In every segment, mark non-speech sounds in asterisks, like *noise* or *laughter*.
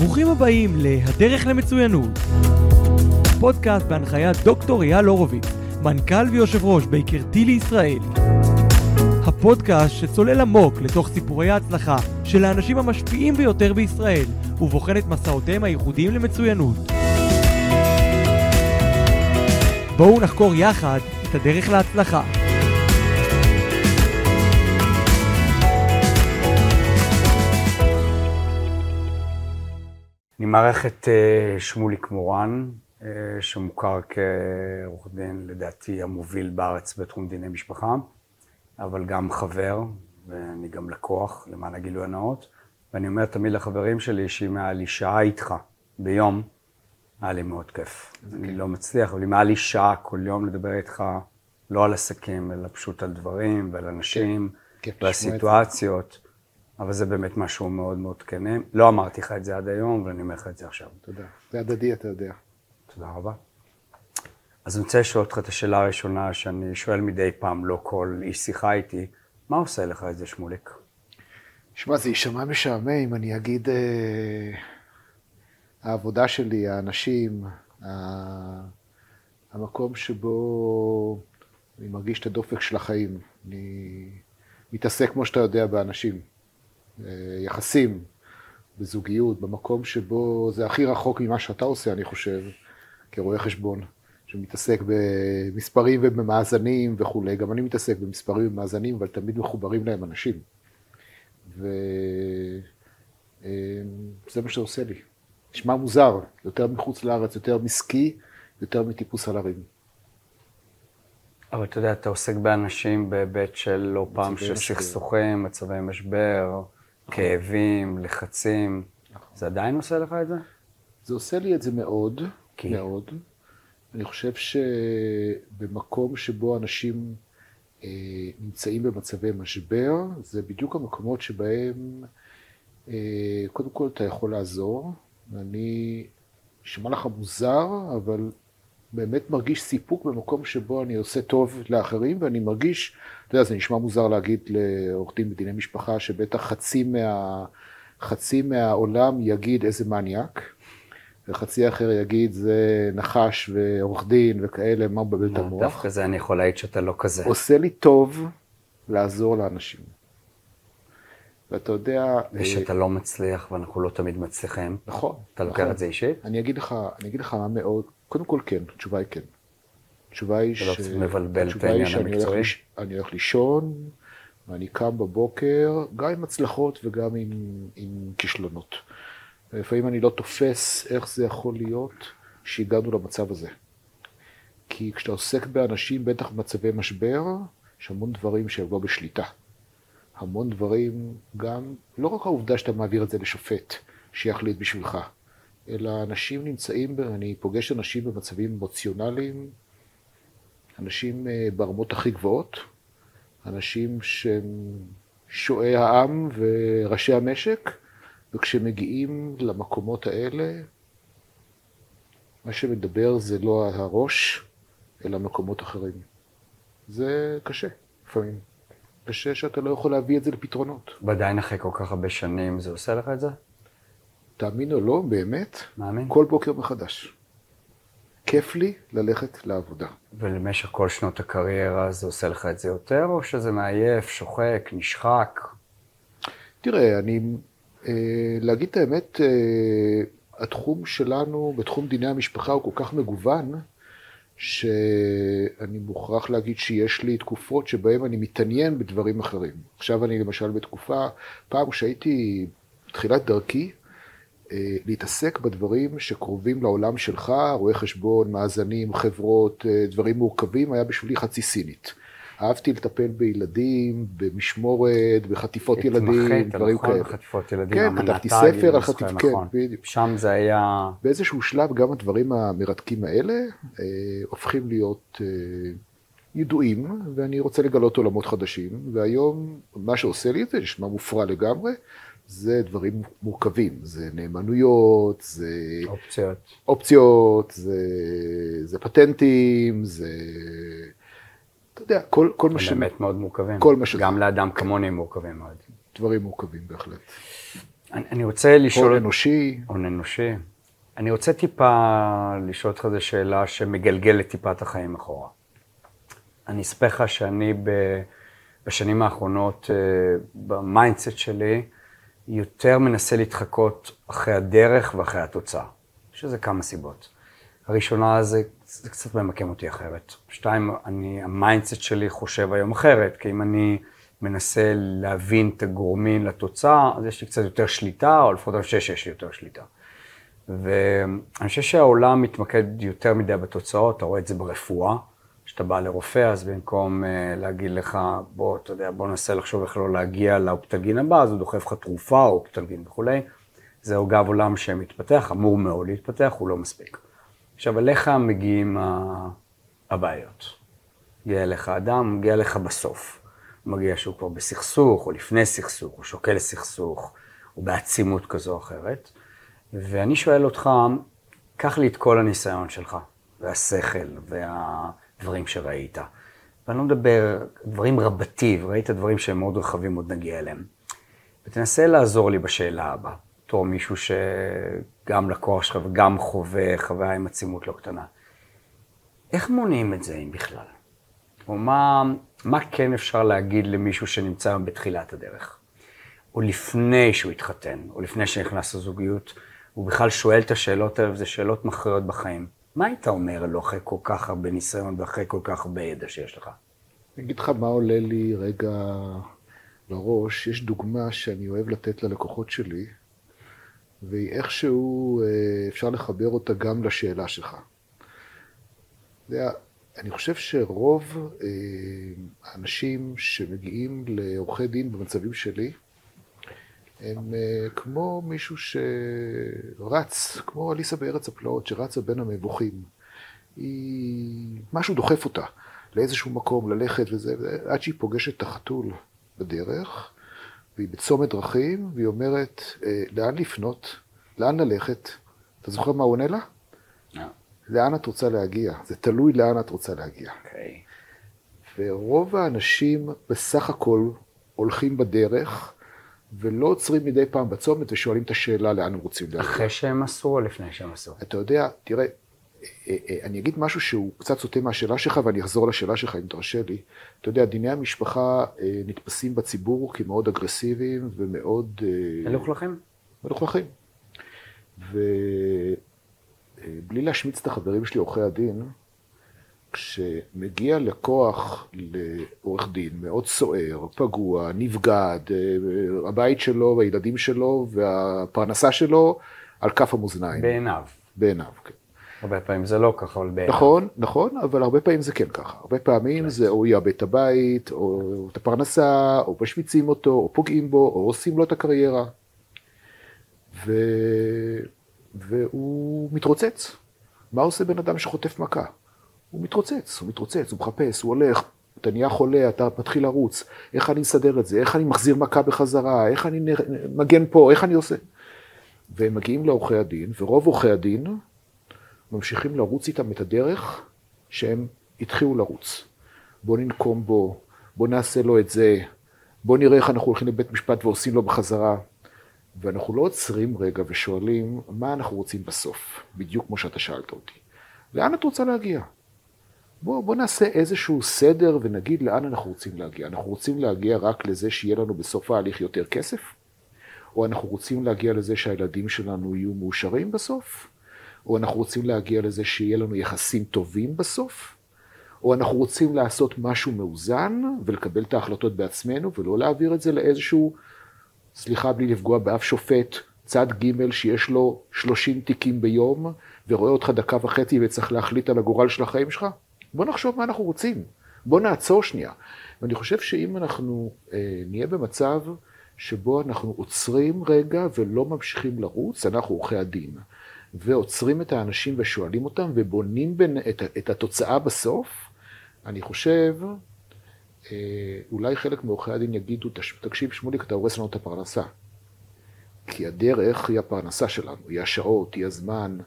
ברוכים הבאים ל"הדרך למצוינות". פודקאסט בהנחיית דוקטור אייל הורוביץ, מנכ"ל ויושב ראש בייקרתי לישראל. הפודקאסט שצולל עמוק לתוך סיפורי ההצלחה של האנשים המשפיעים ביותר בישראל, ובוחן את מסעותיהם הייחודיים למצוינות. בואו נחקור יחד את הדרך להצלחה. את אה, שמוליק מורן, אה, שמוכר כעורך דין, לדעתי, המוביל בארץ בתחום דיני משפחה, אבל גם חבר, ואני גם לקוח, למען הגילוי הנאות. ואני אומר תמיד לחברים שלי שאם היה לי שעה איתך ביום, היה לי מאוד כיף. אני לא מצליח, אבל אם היה לי שעה כל יום לדבר איתך, לא על עסקים, אלא פשוט על דברים ועל אנשים ועל לשמוע את זה. סיטואציות. אבל זה באמת משהו מאוד מאוד כנה. לא אמרתי לך את זה עד היום, ואני אומר לך את זה עכשיו. תודה. זה הדדי, אתה יודע. תודה רבה. אז אני רוצה לשאול אותך את השאלה הראשונה שאני שואל מדי פעם, לא כל איש שיחה איתי, מה עושה לך את זה, שמוליק? שמע, זה יישמע משעמם אם אני אגיד אה, העבודה שלי, האנשים, ה- המקום שבו אני מרגיש את הדופק של החיים. אני מתעסק, כמו שאתה יודע, באנשים, יחסים, בזוגיות, במקום שבו זה הכי רחוק ממה שאתה עושה, אני חושב, כרואה חשבון, שמתעסק במספרים ובמאזנים וכולי. גם אני מתעסק במספרים ובמאזנים, אבל תמיד מחוברים להם אנשים. וזה מה שזה עושה לי. נשמע מוזר, יותר מחוץ לארץ, יותר מסקי, יותר מטיפוס על הרים. אבל אתה יודע, אתה עוסק באנשים בהיבט של לא פעם של. סכסוכים, מצבי משבר, כאבים, לחצים. זה עדיין עושה לך את זה? זה עושה לי את זה מאוד, כי? מאוד. אני חושב שבמקום שבו אנשים אה, נמצאים במצבי משבר, זה בדיוק המקומות שבהם אה, קודם כל אתה יכול לעזור. אני, נשמע לך מוזר, אבל באמת מרגיש סיפוק במקום שבו אני עושה טוב לאחרים, ואני מרגיש, אתה יודע, זה נשמע מוזר להגיד לעורך דין בדיני משפחה, שבטח חצי, מה, חצי מהעולם יגיד איזה מניאק, וחצי אחר יגיד זה נחש ועורך דין וכאלה, מה מבלבל את המוח. דווקא זה אני יכול להעיד שאתה לא כזה. עושה לי טוב לעזור לאנשים. ואתה יודע... ושאתה אה, לא מצליח ואנחנו לא תמיד מצליחים. נכון. אתה לוקח נכון. את זה אישית? אני אגיד לך, אני אגיד לך מה מאוד, קודם כל כן, התשובה היא כן. התשובה היא לא צריך לבלבל את התשובה היא העניין המקצועי? אני הולך לישון, ואני קם בבוקר, גם עם הצלחות וגם עם, עם כישלונות. ולפעמים אני לא תופס איך זה יכול להיות שהגענו למצב הזה. כי כשאתה עוסק באנשים, בטח במצבי משבר, יש המון דברים שהם לא בשליטה. המון דברים, גם, לא רק העובדה שאתה מעביר את זה לשופט, שיחליט בשבילך, אלא אנשים נמצאים, אני פוגש אנשים במצבים אמוציונליים, אנשים אה, ברמות הכי גבוהות, אנשים שהם שועי העם וראשי המשק, וכשמגיעים למקומות האלה, מה שמדבר זה לא הראש, אלא מקומות אחרים. זה קשה, לפעמים. קשה שאתה לא יכול להביא את זה לפתרונות. ועדיין אחרי כל כך הרבה שנים זה עושה לך את זה? תאמין או לא, באמת, מאמין? כל בוקר מחדש. כיף לי ללכת לעבודה. ולמשך כל שנות הקריירה זה עושה לך את זה יותר, או שזה מעייף, שוחק, נשחק? תראה, אני, אה, להגיד את האמת, אה, התחום שלנו, בתחום דיני המשפחה הוא כל כך מגוון, שאני מוכרח להגיד שיש לי תקופות שבהן אני מתעניין בדברים אחרים. עכשיו אני למשל בתקופה, פעם כשהייתי בתחילת דרכי, להתעסק בדברים שקרובים לעולם שלך, רואה חשבון, מאזנים, חברות, אה, דברים מורכבים, היה בשבילי חצי סינית. אהבתי לטפל בילדים, במשמורת, בחטיפות ילדים, התמחית, דברים נכון? כאלה. חטיפות ילדים, כן, כתבתי ספר על אני זוכר חטיפ- כן, נכון. בדיוק. שם זה היה... באיזשהו שלב גם הדברים המרתקים האלה אה, הופכים להיות אה, ידועים, ואני רוצה לגלות עולמות חדשים, והיום מה שעושה לי את זה, נשמע מופרע לגמרי, זה דברים מורכבים, זה נאמנויות, זה אופציות. אופציות, זה, זה פטנטים, זה... אתה יודע, כל, כל מה ש... באמת מאוד מורכבים. כל מה שזה. גם לאדם כמוני הם מורכבים מאוד. דברים מורכבים בהחלט. אני, אני רוצה לשאול... הון אנושי. הון אנושי. אני רוצה טיפה לשאול אותך איזו שאלה שמגלגלת טיפה את החיים אחורה. אני אספר לך שאני ב, בשנים האחרונות, אה, ב mindset שלי, יותר מנסה להתחקות אחרי הדרך ואחרי התוצאה. יש לזה כמה סיבות. הראשונה זה, זה קצת ממקם אותי אחרת. שתיים, אני, ה mindset שלי חושב היום אחרת, כי אם אני מנסה להבין את הגורמים לתוצאה, אז יש לי קצת יותר שליטה, או לפחות אני חושב שיש לי יותר שליטה. ואני חושב שהעולם מתמקד יותר מדי בתוצאות, אתה רואה את זה ברפואה. כשאתה בא לרופא, אז במקום uh, להגיד לך, בוא, אתה יודע, בוא ננסה לחשוב איך לא להגיע לאופטלגין הבא, אז הוא דוחף לך תרופה או אופטלגין וכולי. זה אגב עולם שמתפתח, אמור מאוד להתפתח, הוא לא מספיק. עכשיו, אליך מגיעים הבעיות. מגיע אליך אדם, מגיע אליך בסוף. מגיע שהוא כבר בסכסוך, או לפני סכסוך, הוא שוקל סכסוך, או בעצימות כזו או אחרת. ואני שואל אותך, קח לי את כל הניסיון שלך, והשכל, והדברים שראית. ואני לא מדבר, דברים רבתי, וראית דברים שהם מאוד רחבים, עוד נגיע אליהם. ותנסה לעזור לי בשאלה הבאה. בתור מישהו שגם לקוח שלך וגם חווה חוויה עם עצימות לא קטנה. איך מונעים את זה, אם בכלל? או מה, מה כן אפשר להגיד למישהו שנמצא בתחילת הדרך? או לפני שהוא התחתן, או לפני שנכנס לזוגיות, הוא בכלל שואל את השאלות האלה, וזה שאלות מכריעות בחיים. מה היית אומר לו אחרי כל כך הרבה ניסיון ואחרי כל כך הרבה ידע שיש לך? אני אגיד לך מה עולה לי רגע לראש. יש דוגמה שאני אוהב לתת ללקוחות שלי, והיא איכשהו, אה, אפשר לחבר אותה גם לשאלה שלך. אני חושב שרוב אה, האנשים שמגיעים לעורכי דין במצבים שלי, הם אה, כמו מישהו שרץ, כמו אליסה בארץ הפלאות, שרצה בין המבוכים. היא... משהו דוחף אותה לאיזשהו מקום, ללכת וזה, עד שהיא פוגשת את החתול בדרך, והיא בצומת דרכים, והיא אומרת, אה, לאן לפנות? לאן ללכת? אתה זוכר מה הוא עונה לה? לא. לאן את רוצה להגיע? זה תלוי לאן את רוצה להגיע. אוקיי. ורוב האנשים בסך הכל הולכים בדרך, ולא עוצרים מדי פעם בצומת ושואלים את השאלה לאן הם רוצים להגיע. אחרי שהם עשו או לפני שהם עשו? אתה יודע, תראה, אה, אה, אני אגיד משהו שהוא קצת סוטה מהשאלה שלך, ואני אחזור לשאלה שלך, אם תרשה לי. אתה יודע, דיני המשפחה אה, נתפסים בציבור כמאוד אגרסיביים ומאוד... מלוכלכים? מלוכלכים. ובלי להשמיץ את החברים שלי, עורכי הדין, כשמגיע לקוח לעורך דין מאוד סוער, פגוע, נבגד, הבית שלו והילדים שלו והפרנסה שלו על כף המאזניים. בעיניו. בעיניו, כן. הרבה פעמים זה לא ככה, אבל בעיניו. נכון, נכון, אבל הרבה פעמים זה כן ככה. הרבה פעמים זה או יאבד את הבית, או את הפרנסה, או משמיצים אותו, או פוגעים בו, או עושים לו את הקריירה. ו... והוא מתרוצץ. מה עושה בן אדם שחוטף מכה? הוא מתרוצץ, הוא מתרוצץ, הוא מחפש, הוא הולך, אתה נהיה חולה, אתה מתחיל לרוץ, איך אני מסדר את זה, איך אני מחזיר מכה בחזרה, איך אני מגן פה, איך אני עושה. והם מגיעים לעורכי הדין, ורוב עורכי הדין ממשיכים לרוץ איתם את הדרך שהם התחילו לרוץ. בוא ננקום בו, בוא נעשה לו את זה, בוא נראה איך אנחנו הולכים לבית משפט ועושים לו בחזרה. ואנחנו לא עוצרים רגע ושואלים מה אנחנו רוצים בסוף, בדיוק כמו שאתה שאלת אותי. לאן את רוצה להגיע? בוא, בוא נעשה איזשהו סדר ונגיד לאן אנחנו רוצים להגיע. אנחנו רוצים להגיע רק לזה שיהיה לנו בסוף ההליך יותר כסף? או אנחנו רוצים להגיע לזה שהילדים שלנו יהיו מאושרים בסוף? או אנחנו רוצים להגיע לזה שיהיה לנו יחסים טובים בסוף? או אנחנו רוצים לעשות משהו מאוזן ולקבל את ההחלטות בעצמנו ולא להעביר את זה לאיזשהו, סליחה בלי לפגוע באף שופט, צד ג' שיש לו 30 תיקים ביום ורואה אותך דקה וחצי וצריך להחליט על הגורל של החיים שלך? בוא נחשוב מה אנחנו רוצים. בוא נעצור שנייה. ואני חושב שאם אנחנו אה, נהיה במצב שבו אנחנו עוצרים רגע ולא ממשיכים לרוץ, אנחנו עורכי הדין, ועוצרים את האנשים ושואלים אותם ובונים בין, את, את התוצאה בסוף, אני חושב, אה, אולי חלק מעורכי הדין יגידו, תקשיב שמוליק, אתה הורס לנו את הפרנסה. כי הדרך היא הפרנסה שלנו, היא השעות, היא הזמן,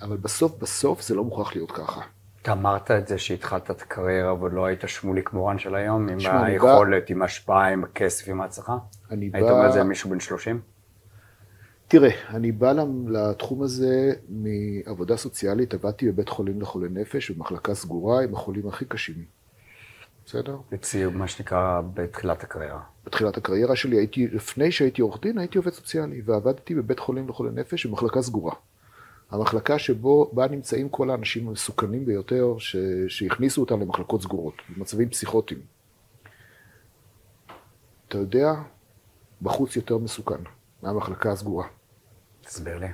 אבל בסוף בסוף זה לא מוכרח להיות ככה. אתה אמרת את זה שהתחלת את הקריירה ועוד לא היית שמוליק מורן של היום, עם היכולת, בא... עם ההשפעה, עם הכסף, עם ההצלחה? היית בא... אומר את זה למישהו בן 30? תראה, אני בא לתחום הזה מעבודה סוציאלית, עבדתי בבית חולים לחולי נפש, במחלקה סגורה עם החולים הכי קשים. בסדר? אצלי, מה שנקרא, בתחילת הקריירה. בתחילת הקריירה שלי הייתי, לפני שהייתי עורך דין, הייתי עובד סוציאלי, ועבדתי בבית חולים לחולי נפש במחלקה סגורה. המחלקה שבו, בה נמצאים כל האנשים המסוכנים ביותר, ש, שהכניסו אותם למחלקות סגורות, במצבים פסיכוטיים. אתה יודע, בחוץ יותר מסוכן מהמחלקה הסגורה. תסביר לי.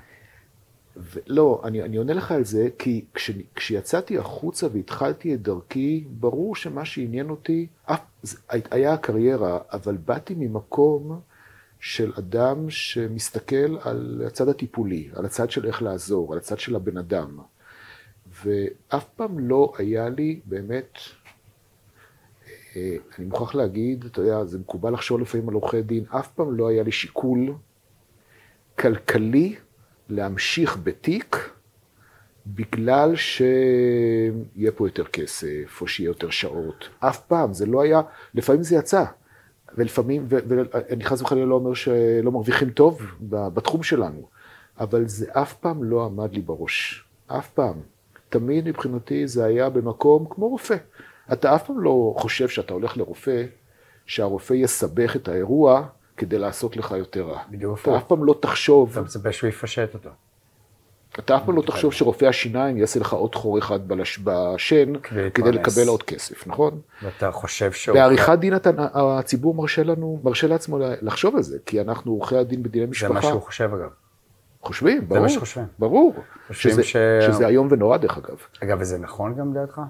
לא, אני, אני עונה לך על זה, כי כש, כשיצאתי החוצה והתחלתי את דרכי, ברור שמה שעניין אותי, אף, היה הקריירה, אבל באתי ממקום של אדם שמסתכל על הצד הטיפולי, על הצד של איך לעזור, על הצד של הבן אדם. ואף פעם לא היה לי באמת, אה, אני מוכרח להגיד, אתה יודע, זה מקובל לחשוב לפעמים על עורכי דין, אף פעם לא היה לי שיקול כלכלי להמשיך בתיק בגלל שיהיה פה יותר כסף, או שיהיה יותר שעות. אף פעם, זה לא היה, לפעמים זה יצא. ולפעמים, ואני חס וחלילה לא אומר שלא מרוויחים טוב בתחום שלנו, אבל זה אף פעם לא עמד לי בראש. אף פעם. תמיד מבחינתי זה היה במקום כמו רופא. אתה אף פעם לא חושב שאתה הולך לרופא, שהרופא יסבך את האירוע כדי לעשות לך יותר רע. בדיוק. אתה אף פעם לא תחשוב... אתה מצפה שהוא יפשט אותו. אתה אף פעם לא תחשוב שרופא השיניים יעשה לך עוד חור אחד. בשן כדי לקבל עוד כסף, נכון? ואתה חושב שהוא... בעריכת דין אתה, הציבור מרשה לנו, מרשה לעצמו לחשוב על זה, כי אנחנו עורכי הדין בדיני משפחה. זה מה שהוא חושב אגב. חושבים, ברור. זה מה שחושבים. ברור. שזה, ש... שזה איום ונורא דרך אגב. אגב, וזה נכון גם דעתך?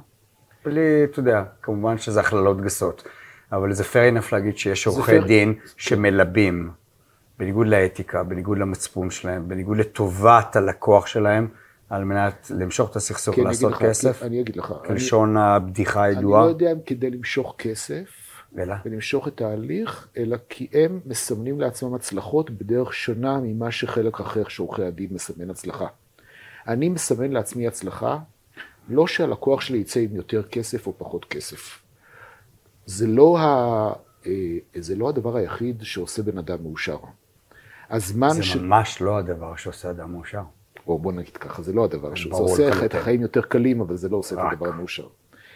בלי, אתה יודע, כמובן שזה הכללות גסות, אבל זה fair enough להגיד שיש עורכי דין שמלבים. בניגוד לאתיקה, בניגוד למצפון שלהם, בניגוד לטובת הלקוח שלהם, על מנת למשוך את הסכסוך ולעשות לך, כסף. אני אגיד לך. כלשון אני, הבדיחה הידועה. אני לא יודע אם כדי למשוך כסף, אלא? ולמשוך את ההליך, אלא כי הם מסמנים לעצמם הצלחות בדרך שונה ממה שחלק אחר שעורכי הדין מסמן הצלחה. אני מסמן לעצמי הצלחה, לא שהלקוח שלי יצא עם יותר כסף או פחות כסף. זה לא, ה... אה, זה לא הדבר היחיד שעושה בן אדם מאושר. הזמן זה ש... ממש לא הדבר שעושה אדם מאושר. או בוא נגיד ככה, זה לא הדבר שעושה. זה עושה את החיים יותר קלים, אבל זה לא עושה רק. את הדבר המאושר.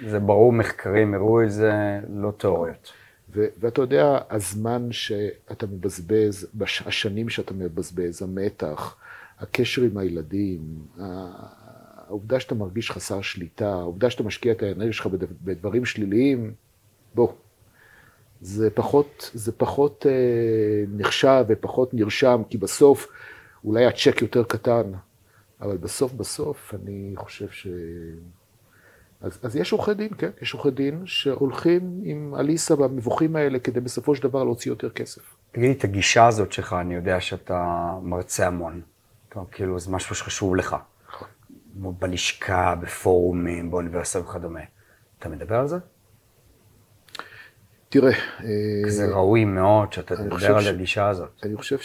זה ברור, מחקרים הראו את זה, לא תיאוריות. ו- ואתה יודע, הזמן שאתה מבזבז, השנים שאתה מבזבז, המתח, הקשר עם הילדים, העובדה שאתה מרגיש חסר שליטה, העובדה שאתה משקיע את האנרגיה שלך בדברים שליליים, בוא, זה פחות, זה פחות אה, נחשב ופחות נרשם, כי בסוף אולי הצ'ק יותר קטן, אבל בסוף בסוף אני חושב ש... אז, אז יש עורכי דין, כן, יש עורכי דין שהולכים עם אליסה במבוכים האלה כדי בסופו של דבר להוציא יותר כסף. תגיד לי, את הגישה הזאת שלך, אני יודע שאתה מרצה המון. טוב, כאילו, זה משהו שחשוב לך. נכון. בלשכה, בפורומים, באוניברסיטה וכדומה. אתה מדבר על זה? תראה... זה אה, ראוי מאוד שאתה תדבר על הגישה הזאת. אני חושב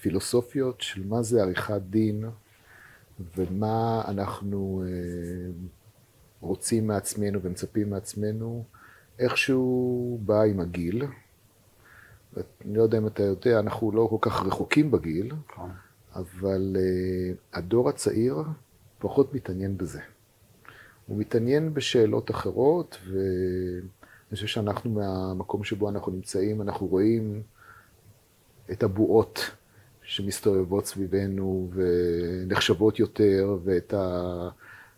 שהפילוסופיות של מה זה עריכת דין ומה אנחנו אה, רוצים מעצמנו ומצפים מעצמנו, איכשהו בא עם הגיל. אני לא יודע אם אתה יודע, אנחנו לא כל כך רחוקים בגיל, נכון. אבל uh, הדור הצעיר פחות מתעניין בזה. הוא מתעניין בשאלות אחרות, ו... אני חושב שאנחנו מהמקום שבו אנחנו נמצאים, אנחנו רואים את הבועות שמסתובבות סביבנו ונחשבות יותר, ואת ה...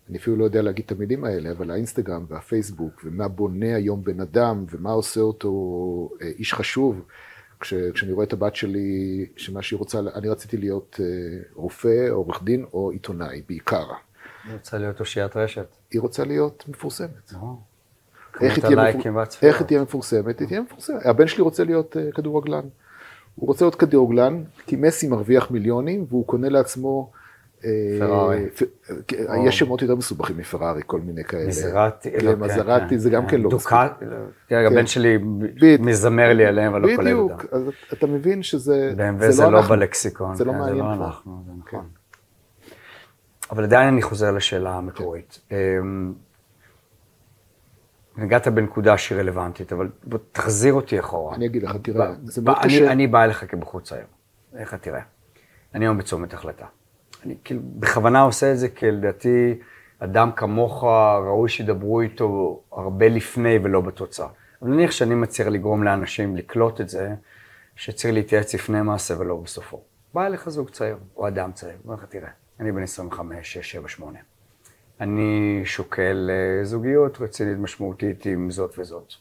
אני אפילו לא יודע להגיד את המילים האלה, אבל האינסטגרם והפייסבוק, ומה בונה היום בן אדם, ומה עושה אותו אה, איש חשוב. כש, כשאני רואה את הבת שלי, שמה שהיא רוצה, אני רציתי להיות אה, רופא, עורך דין או עיתונאי, בעיקר. היא רוצה להיות אושיית רשת. היא רוצה להיות מפורסמת. נכון. איך היא, מפור... איך היא תהיה מפורסמת? היא תהיה מפורסמת. הבן שלי רוצה להיות uh, כדורגלן. הוא רוצה להיות כדורגלן, כי מסי מרוויח מיליונים, והוא קונה לעצמו... אה, פרארי. אה, יש שמות יותר מסובכים מפרארי, כל מיני כאלה. מזרטי. כן, כן, מזרטי, כן. זה גם כן לא מספיק. תראה, הבן שלי מזמר לי עליהם, אבל לא קולט אותם. בדיוק, אז אתה מבין שזה... BMW זה לא בלקסיקון. זה לא מעניין פה. לא אנחנו, זה נכון. אבל עדיין אני חוזר לשאלה המקורית. נגעת בנקודה שהיא רלוונטית, אבל תחזיר אותי אחורה. אני אגיד לך, תראה, זה מאוד קשה. אני בא אליך כבחור צעיר, איך תראה? אני היום בצומת החלטה. אני כאילו בכוונה עושה את זה, כי לדעתי אדם כמוך ראוי שידברו איתו הרבה לפני ולא בתוצאה. אבל נניח שאני מצליח לגרום לאנשים לקלוט את זה, שצריך להתייעץ לפני מעשה ולא בסופו. בא אליך זוג צעיר, או אדם צעיר, אומר לך, תראה, אני בן 25, 6, 7, 8. אני שוקל אה, זוגיות רצינית משמעותית עם זאת וזאת.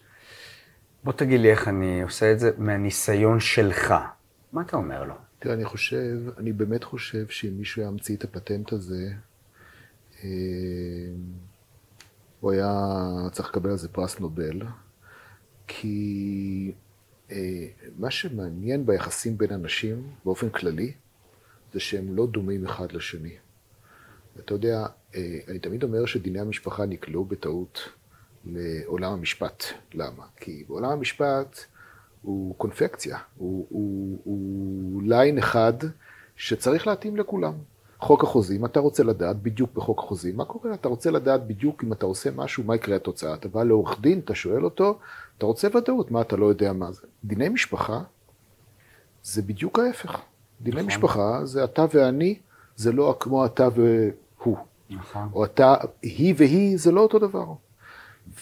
בוא תגיד לי איך אני עושה את זה מהניסיון שלך. מה אתה אומר לו? תראה, אני חושב, אני באמת חושב שאם מישהו היה ממציא את הפטנט הזה, אה, הוא היה צריך לקבל על זה פרס נובל, כי אה, מה שמעניין ביחסים בין אנשים, באופן כללי, זה שהם לא דומים אחד לשני. אתה יודע, אני תמיד אומר שדיני המשפחה נקלעו בטעות לעולם המשפט. למה? כי בעולם המשפט הוא קונפקציה, הוא, הוא, הוא ליין אחד שצריך להתאים לכולם. חוק החוזים, אתה רוצה לדעת בדיוק בחוק החוזים, מה קורה? אתה רוצה לדעת בדיוק אם אתה עושה משהו, מה יקרה התוצאה. אתה בא לעורך דין, אתה שואל אותו, אתה רוצה ודאות, מה אתה לא יודע מה זה. דיני משפחה זה בדיוק ההפך. דיני נכון. משפחה זה אתה ואני, זה לא כמו אתה והוא. נכון. או אתה, היא והיא, זה לא אותו דבר.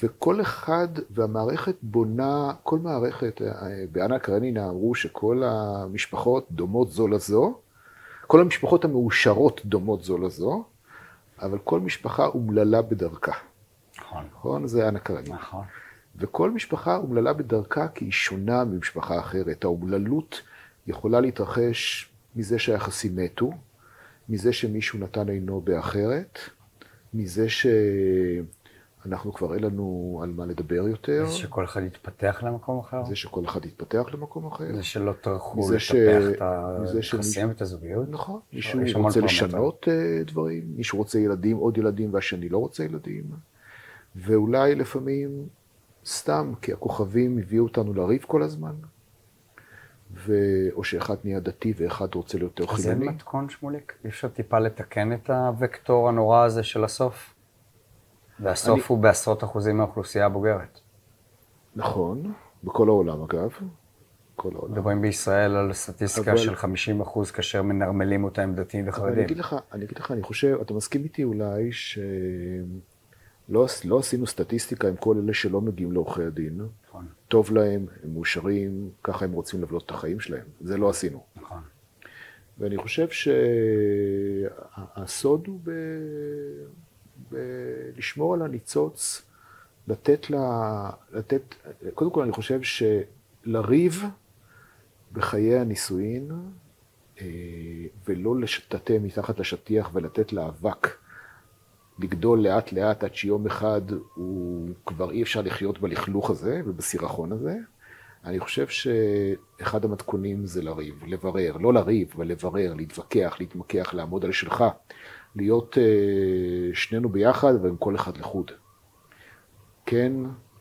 וכל אחד, והמערכת בונה, כל מערכת, אה, באנה קרנינה אמרו שכל המשפחות דומות זו לזו, כל המשפחות המאושרות דומות זו לזו, אבל כל משפחה אומללה בדרכה. נכון. נכון? זה אנה קרנינה. נכון. וכל משפחה אומללה בדרכה כי היא שונה ממשפחה אחרת. האומללות יכולה להתרחש מזה שהיחסים מתו, מזה שמישהו נתן עינו באחרת, מזה ש... אנחנו כבר אין לנו על מה לדבר יותר. זה שכל אחד יתפתח למקום אחר? זה שכל אחד יתפתח למקום אחר. זה שלא טרחו לטפח ש... את היחסים, את הזוגיות? נכון. מישהו רוצה לשנות אה, דברים, מישהו רוצה ילדים, עוד ילדים, והשני לא רוצה ילדים. ואולי לפעמים סתם, כי הכוכבים הביאו אותנו לריב כל הזמן. ו... או שאחד נהיה דתי ואחד רוצה להיות יותר חילוני. אז אין מתכון, שמוליק? אי אפשר טיפה לתקן את הוקטור הנורא הזה של הסוף? והסוף אני... הוא בעשרות אחוזים מהאוכלוסייה הבוגרת. נכון, בכל העולם אגב. כל העולם. מדברים בישראל על סטטיסטיקה אבל... של 50 אחוז כאשר מנרמלים אותה עם דתיים וחרדים. אני אגיד לך, אני אגיד לך, אני חושב, אתה מסכים איתי אולי שלא לא עשינו סטטיסטיקה עם כל אלה שלא מגיעים לעורכי הדין. נכון. טוב להם, הם מאושרים, ככה הם רוצים לבלות את החיים שלהם. זה לא עשינו. נכון. ואני חושב שהסוד הוא ב... לשמור על הניצוץ, לתת לה, לתת, קודם כל אני חושב שלריב בחיי הנישואין, אה, ולא לטאטא מתחת לשטיח ולתת לאבק לגדול לאט לאט עד שיום אחד הוא כבר אי אפשר לחיות בלכלוך הזה ובסירחון הזה. אני חושב שאחד המתכונים זה לריב, לברר, לא לריב, אבל לברר, להתווכח, להתמקח, לעמוד על שלך. להיות אה, שנינו ביחד ועם כל אחד לחוד. כן,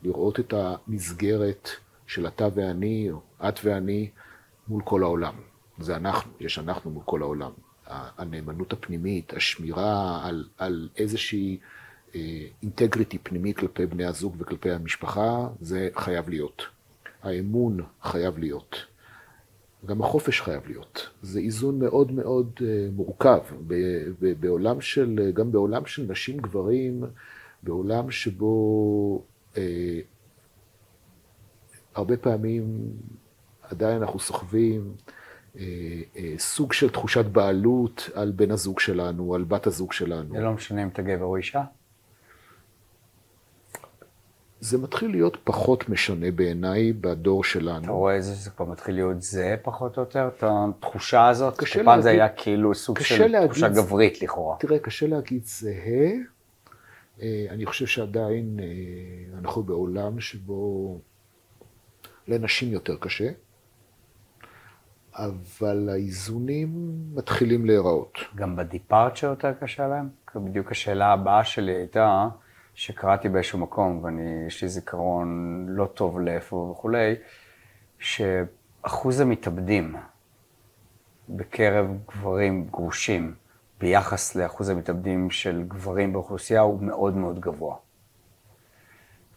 לראות את המסגרת של אתה ואני, או את ואני, מול כל העולם. זה אנחנו, יש אנחנו מול כל העולם. הנאמנות הפנימית, השמירה על, על איזושהי אינטגריטי אה, פנימי כלפי בני הזוג וכלפי המשפחה, זה חייב להיות. האמון חייב להיות. גם החופש חייב להיות. זה איזון מאוד מאוד אה, מורכב. בעולם של, גם בעולם של נשים גברים, בעולם שבו אה, הרבה פעמים עדיין אנחנו סוחבים סוג של תחושת בעלות על בן הזוג שלנו, על בת הזוג שלנו. זה לא משנה אם אתה גבר או אישה? זה מתחיל להיות פחות משנה בעיניי בדור שלנו. אתה רואה איזה שזה כבר מתחיל להיות זה פחות או יותר? את התחושה הזאת? קשה להגיד... זה היה כאילו סוג של להגיד, תחושה גברית לכאורה. תראה, קשה להגיד זהה. אה, אני חושב שעדיין אה, אנחנו בעולם שבו לנשים יותר קשה, אבל האיזונים מתחילים להיראות. גם בדיפארצ'ר יותר קשה להם? בדיוק השאלה הבאה שלי הייתה... שקראתי באיזשהו מקום, ויש לי זיכרון לא טוב לאיפה וכולי, שאחוז המתאבדים בקרב גברים גרושים ביחס לאחוז המתאבדים של גברים באוכלוסייה הוא מאוד מאוד גבוה.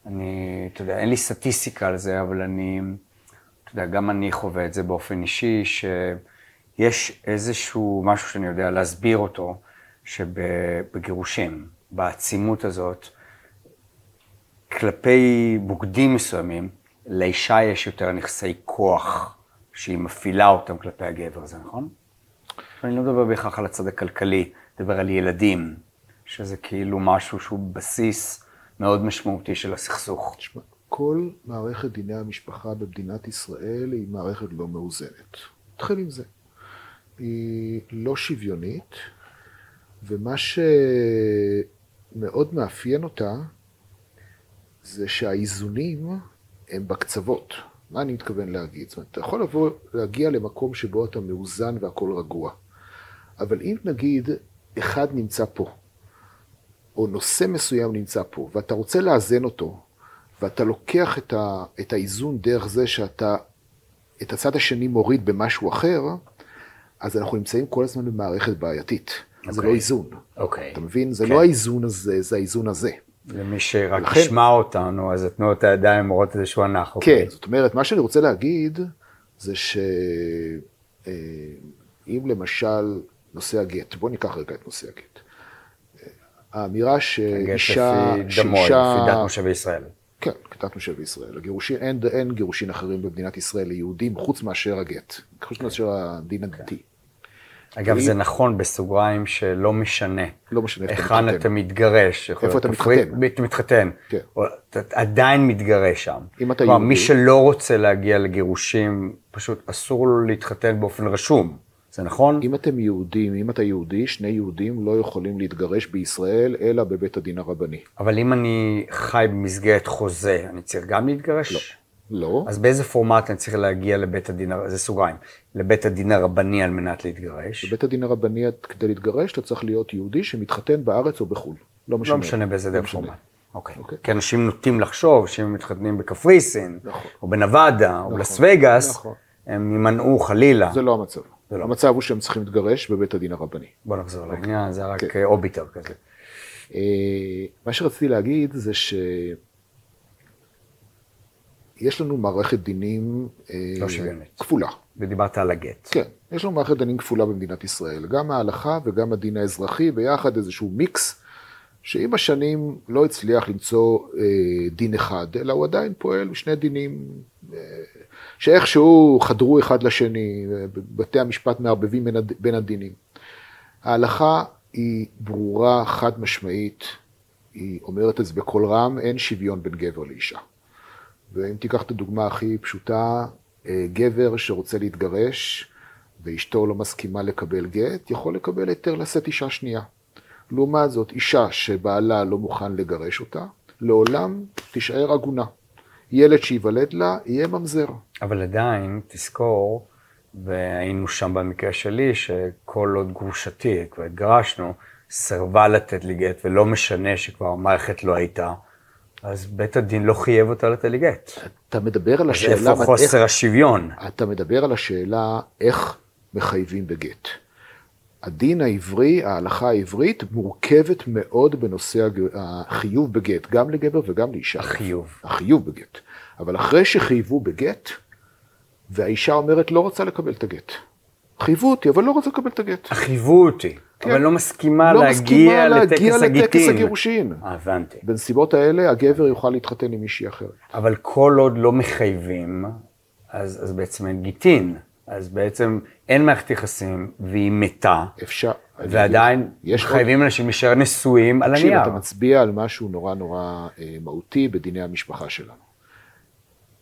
אני, אתה יודע, אין לי סטטיסטיקה על זה, אבל אני, יודע, גם אני חווה את זה באופן אישי, יש איזשהו משהו שאני יודע להסביר אותו, שבגירושים, בעצימות הזאת, כלפי בוגדים מסוימים, לאישה יש יותר נכסי כוח שהיא מפעילה אותם כלפי הגבר, זה נכון? אני לא מדבר בהכרח על הצד הכלכלי, אני מדבר על ילדים, שזה כאילו משהו שהוא בסיס מאוד משמעותי של הסכסוך. תשמע, כל מערכת דיני המשפחה במדינת ישראל היא מערכת לא מאוזנת. נתחיל עם זה. היא לא שוויונית, ומה שמאוד מאפיין אותה זה שהאיזונים הם בקצוות. מה אני מתכוון להגיד? זאת אומרת, אתה יכול לבוא, להגיע למקום שבו אתה מאוזן והכול רגוע. אבל אם נגיד אחד נמצא פה, או נושא מסוים נמצא פה, ואתה רוצה לאזן אותו, ואתה לוקח את, ה, את האיזון דרך זה שאתה את הצד השני מוריד במשהו אחר, אז אנחנו נמצאים כל הזמן במערכת בעייתית. Okay. זה לא אוקיי. איזון. אוקיי. Okay. אתה מבין? זה okay. כן. לא האיזון הזה, זה האיזון הזה. למי שרק לכן... ישמע אותנו, אז תנו את הידיים מורות איזשהו ענף. כן, אוקיי. זאת אומרת, מה שאני רוצה להגיד, זה שאם אה, למשל נושא הגט, בוא ניקח רגע את נושא הגט. האמירה שאישה... הגט לפי דמוי, לפי דת משה וישראל. כן, כדת משה וישראל. הגירושין, אין, אין גירושין אחרים במדינת ישראל ליהודים חוץ מאשר הגט, חוץ כן. מאשר הדין הדתי. Okay. אגב, זה נכון בסוגריים שלא משנה. לא משנה איפה אתה מתחתן. היכן אתה מתגרש. איפה אתה מתחתן. אתה מתחתן. כן. אתה עדיין מתגרש שם. אם אתה יהודי. מי שלא רוצה להגיע לגירושים, פשוט אסור לו להתחתן באופן רשום. זה נכון? אם אתם יהודים, אם אתה יהודי, שני יהודים לא יכולים להתגרש בישראל, אלא בבית הדין הרבני. אבל אם אני חי במסגרת חוזה, אני צריך גם להתגרש? לא. לא. אז באיזה פורמט אני צריך להגיע לבית הדין, זה סוגריים, לבית הדין הרבני על מנת להתגרש? בבית הדין הרבני, כדי להתגרש, אתה צריך להיות יהודי שמתחתן בארץ או בחו"ל. לא משנה. לא משנה באיזה לא דרך פורמט. אוקיי. אוקיי. כי אנשים נוטים לחשוב שאם מתחתנים בקפריסין, נכון. או בנבדה, נכון. או בלס וגאס, נכון. הם יימנעו חלילה. זה לא המצב. זה לא. המצב הוא שהם צריכים להתגרש בבית הדין הרבני. בוא נחזור אוקיי. לעניין, זה רק כן. אוביטר כזה. אה, מה שרציתי להגיד זה ש... יש לנו מערכת דינים... אה, לא שוויונית. כפולה. ודיברת על הגט. כן, יש לנו מערכת דינים כפולה במדינת ישראל. גם ההלכה וגם הדין האזרחי, ביחד איזשהו מיקס, שעם השנים לא הצליח למצוא אה, דין אחד, אלא הוא עדיין פועל בשני דינים אה, שאיכשהו חדרו אחד לשני, בתי המשפט מערבבים בין, הד... בין הדינים. ההלכה היא ברורה, חד משמעית, היא אומרת את זה בקול רם, אין שוויון בין גבר לאישה. ואם תיקח את הדוגמה הכי פשוטה, אה, גבר שרוצה להתגרש ואשתו לא מסכימה לקבל גט, יכול לקבל היתר לשאת אישה שנייה. לעומת זאת, אישה שבעלה לא מוכן לגרש אותה, לעולם תישאר עגונה. ילד שייוולד לה יהיה ממזר. אבל עדיין, תזכור, והיינו שם במקרה שלי, שכל עוד גרושתי, כבר התגרשנו, סירבה לתת לי גט, ולא משנה שכבר המערכת לא הייתה. אז בית הדין לא חייב אותה לתת לי גט. אתה מדבר על השאלה... אז איפה חוסר איך, השוויון? אתה מדבר על השאלה איך מחייבים בגט. הדין העברי, ההלכה העברית, מורכבת מאוד בנושא החיוב בגט, גם לגבר וגם לאישה. החיוב. החיוב בגט. אבל אחרי שחייבו בגט, והאישה אומרת לא רוצה לקבל את הגט. חייבו אותי, אבל לא רוצה לקבל את הגט. חייבו אותי. כן. אבל לא מסכימה לא להגיע, להגיע לטקס הגיטין. לטקס הגירושין. הבנתי. בנסיבות האלה הגבר יוכל להתחתן עם מישהי אחרת. אבל כל עוד לא מחייבים, אז, אז בעצם אין גיטין. אז בעצם אין מערכת יחסים והיא מתה. אפשר. ועדיין חייבים עוד... אנשים להישאר נשואים על הנייר. אתה מצביע על משהו נורא נורא אה, מהותי בדיני המשפחה שלנו.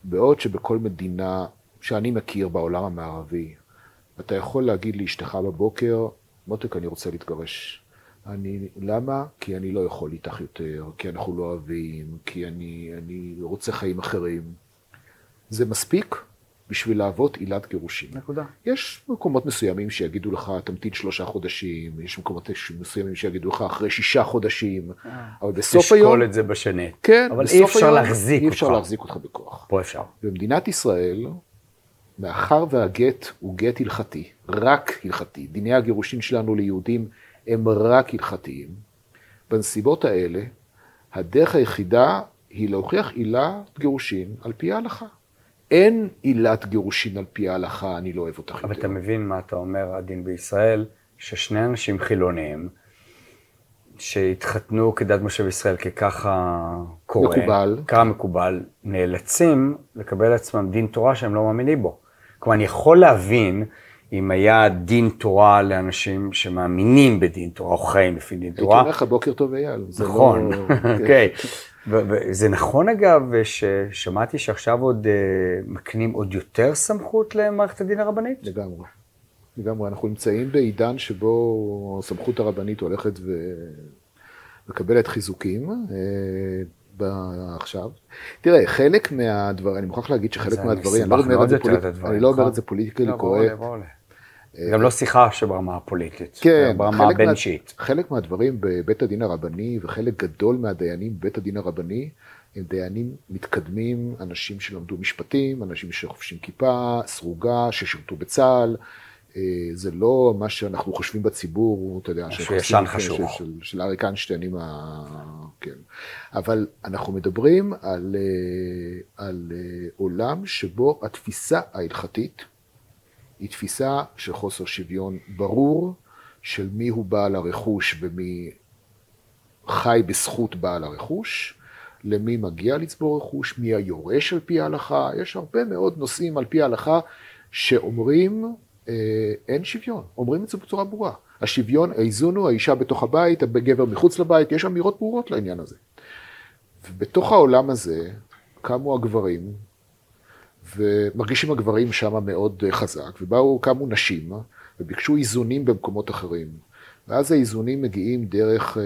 בעוד שבכל מדינה שאני מכיר בעולם המערבי, אתה יכול להגיד לאשתך בבוקר, מותק, אני רוצה להתגרש. אני, למה? כי אני לא יכול איתך יותר, כי אנחנו לא אוהבים, כי אני, אני רוצה חיים אחרים. זה מספיק בשביל להוות עילת גירושין. נקודה. יש מקומות מסוימים שיגידו לך, תמתין שלושה חודשים, יש מקומות מסוימים שיגידו לך, אחרי שישה חודשים, אה. אבל בסוף היום... תשקול את זה בשנית. כן, אבל אי אפשר להחזיק אותך. אי אפשר להחזיק אותך בכוח. פה אפשר. במדינת ישראל, מאחר והגט הוא גט הלכתי, רק הלכתי, דיני הגירושין שלנו ליהודים הם רק הלכתיים, בנסיבות האלה, הדרך היחידה היא להוכיח עילת גירושין על פי ההלכה. אין עילת גירושין על פי ההלכה, אני לא אוהב אותך יותר. אבל אתה מבין מה אתה אומר, הדין בישראל, ששני אנשים חילוניים, שהתחתנו כדת משה וישראל, כי ככה קורה, מקובל. ככה מקובל, נאלצים לקבל לעצמם דין תורה שהם לא מאמינים בו. כלומר, אני יכול להבין אם היה דין תורה לאנשים שמאמינים בדין תורה, או חיים לפי דין הייתי תורה. אומר לך, בוקר טוב אייל. זה לא- נכון, כן. *laughs* אוקיי. וזה נכון אגב, ששמעתי שעכשיו עוד אה, מקנים עוד יותר סמכות למערכת הדין הרבנית? לגמרי. לגמרי. אנחנו נמצאים בעידן שבו הסמכות הרבנית הולכת ומקבלת חיזוקים. עכשיו. תראה, חלק מהדברים, אני מוכרח להגיד שחלק מהדברים, אני לא אומר את זה יותר, פוליט- את הדברים, אני לא אומר נכון? את זה פוליטיקלי קורקט. גם לא שיחה שברמה הפוליטית, כן, ברמה חלק מה- הבין-אישית. חלק מהדברים בבית הדין הרבני וחלק גדול מהדיינים בבית הדין הרבני הם דיינים מתקדמים, אנשים שלמדו משפטים, אנשים שחובשים כיפה, סרוגה, ששירתו בצה"ל. אה, זה לא מה שאנחנו חושבים בציבור, אתה יודע, ישן כן, חשוך. של- של- של אריק איינשטיין עם ה... כן. אבל אנחנו מדברים על, אה, על אה, עולם שבו התפיסה ההלכתית היא תפיסה של חוסר שוויון ברור של מי הוא בעל הרכוש ומי חי בזכות בעל הרכוש, למי מגיע לצבור רכוש, מי היורש על פי ההלכה. יש הרבה מאוד נושאים על פי ההלכה שאומרים אין שוויון, אומרים את זה בצורה ברורה. השוויון, האיזון הוא האישה בתוך הבית, הגבר מחוץ לבית, יש אמירות ברורות לעניין הזה. ובתוך העולם הזה קמו הגברים, ומרגישים הגברים שם מאוד אה, חזק, ובאו, קמו נשים, וביקשו איזונים במקומות אחרים. ואז האיזונים מגיעים דרך אה,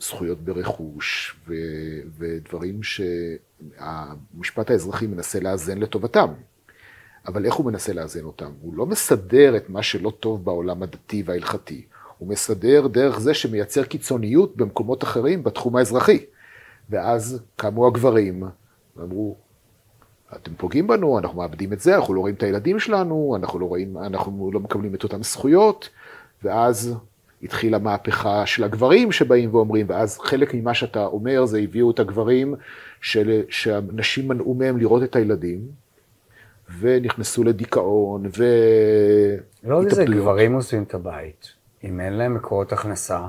זכויות ברכוש, ו, ודברים שהמשפט האזרחי מנסה לאזן לטובתם. אבל איך הוא מנסה לאזן אותם? הוא לא מסדר את מה שלא טוב בעולם הדתי וההלכתי. הוא מסדר דרך זה שמייצר קיצוניות במקומות אחרים בתחום האזרחי. ואז קמו הגברים ואמרו, אתם פוגעים בנו, אנחנו מאבדים את זה, אנחנו לא רואים את הילדים שלנו, אנחנו לא רואים, אנחנו לא מקבלים את אותן זכויות, ואז התחילה מהפכה של הגברים שבאים ואומרים, ואז חלק ממה שאתה אומר זה הביאו את הגברים של, שהנשים מנעו מהם לראות את הילדים, ונכנסו לדיכאון, ו... לא זה, התאבדויות. גברים עוזבים את הבית, אם אין להם מקורות הכנסה,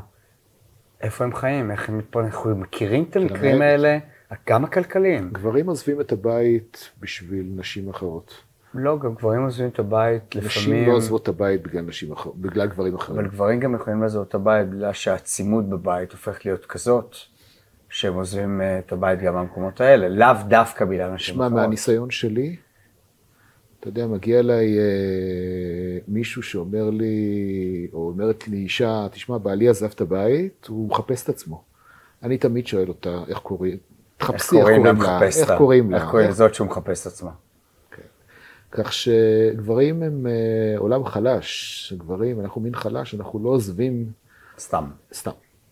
איפה הם חיים, איך הם מתפרנסים, אנחנו מכירים את המקרים האמת. האלה, גם הכלכליים. גברים עוזבים את הבית בשביל נשים אחרות. לא, גם גברים עוזבים את הבית נשים לפעמים, לא עוזבות את הבית בגלל נשים אחרות, בגלל גברים אחרים. אבל גברים גם יכולים לעזוב את הבית בגלל שהעצימות בבית הופכת להיות כזאת, שהם עוזבים אה, את הבית גם במקומות האלה, לאו דווקא בגלל נשים אחרות. מהניסיון שלי, אתה יודע, מגיע אליי אה, מישהו שאומר לי, או אומרת לי אישה, תשמע, בעלי עזב את הבית, הוא מחפש את עצמו. אני תמיד שואל אותה, איך קוראים? תחפשי איך קוראים לה מחפש איך? קוראים לה. איך קוראים לזאת שהוא מחפש את עצמה? כך שגברים הם אה, עולם חלש, גברים, אנחנו מין חלש, אנחנו לא עוזבים סתם. סתם,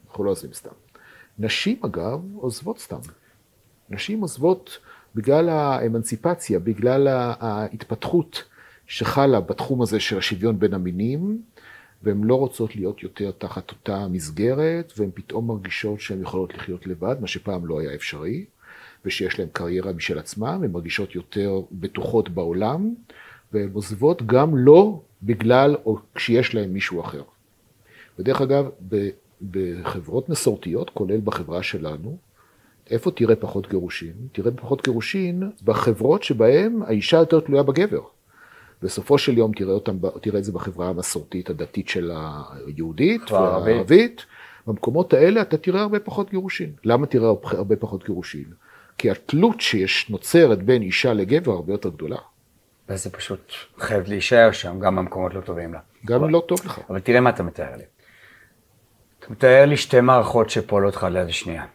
אנחנו לא עוזבים סתם. נשים, אגב, עוזבות סתם. נשים עוזבות בגלל האמנציפציה, בגלל ההתפתחות שחלה בתחום הזה של השוויון בין המינים, והן לא רוצות להיות יותר תחת אותה מסגרת, והן פתאום מרגישות שהן יכולות לחיות לבד, מה שפעם לא היה אפשרי, ושיש להן קריירה משל עצמן, הן מרגישות יותר בטוחות בעולם, והן עוזבות גם לא בגלל או כשיש להן מישהו אחר. ודרך אגב, בחברות מסורתיות, כולל בחברה שלנו, איפה תראה פחות גירושין? תראה פחות גירושין בחברות שבהן האישה יותר תלויה בגבר. בסופו של יום תראה, אותם, תראה את זה בחברה המסורתית הדתית של היהודית. והערבית. במקומות האלה אתה תראה הרבה פחות גירושין. למה תראה הרבה פחות גירושין? כי התלות שיש נוצרת בין אישה לגבר הרבה יותר גדולה. וזה פשוט חייב להישאר שם, גם במקומות לא טובים לה. גם אם לא טוב לך. אבל תראה מה אתה מתאר לי. אתה מתאר לי שתי מערכות שפועלות אחת ליד השנייה.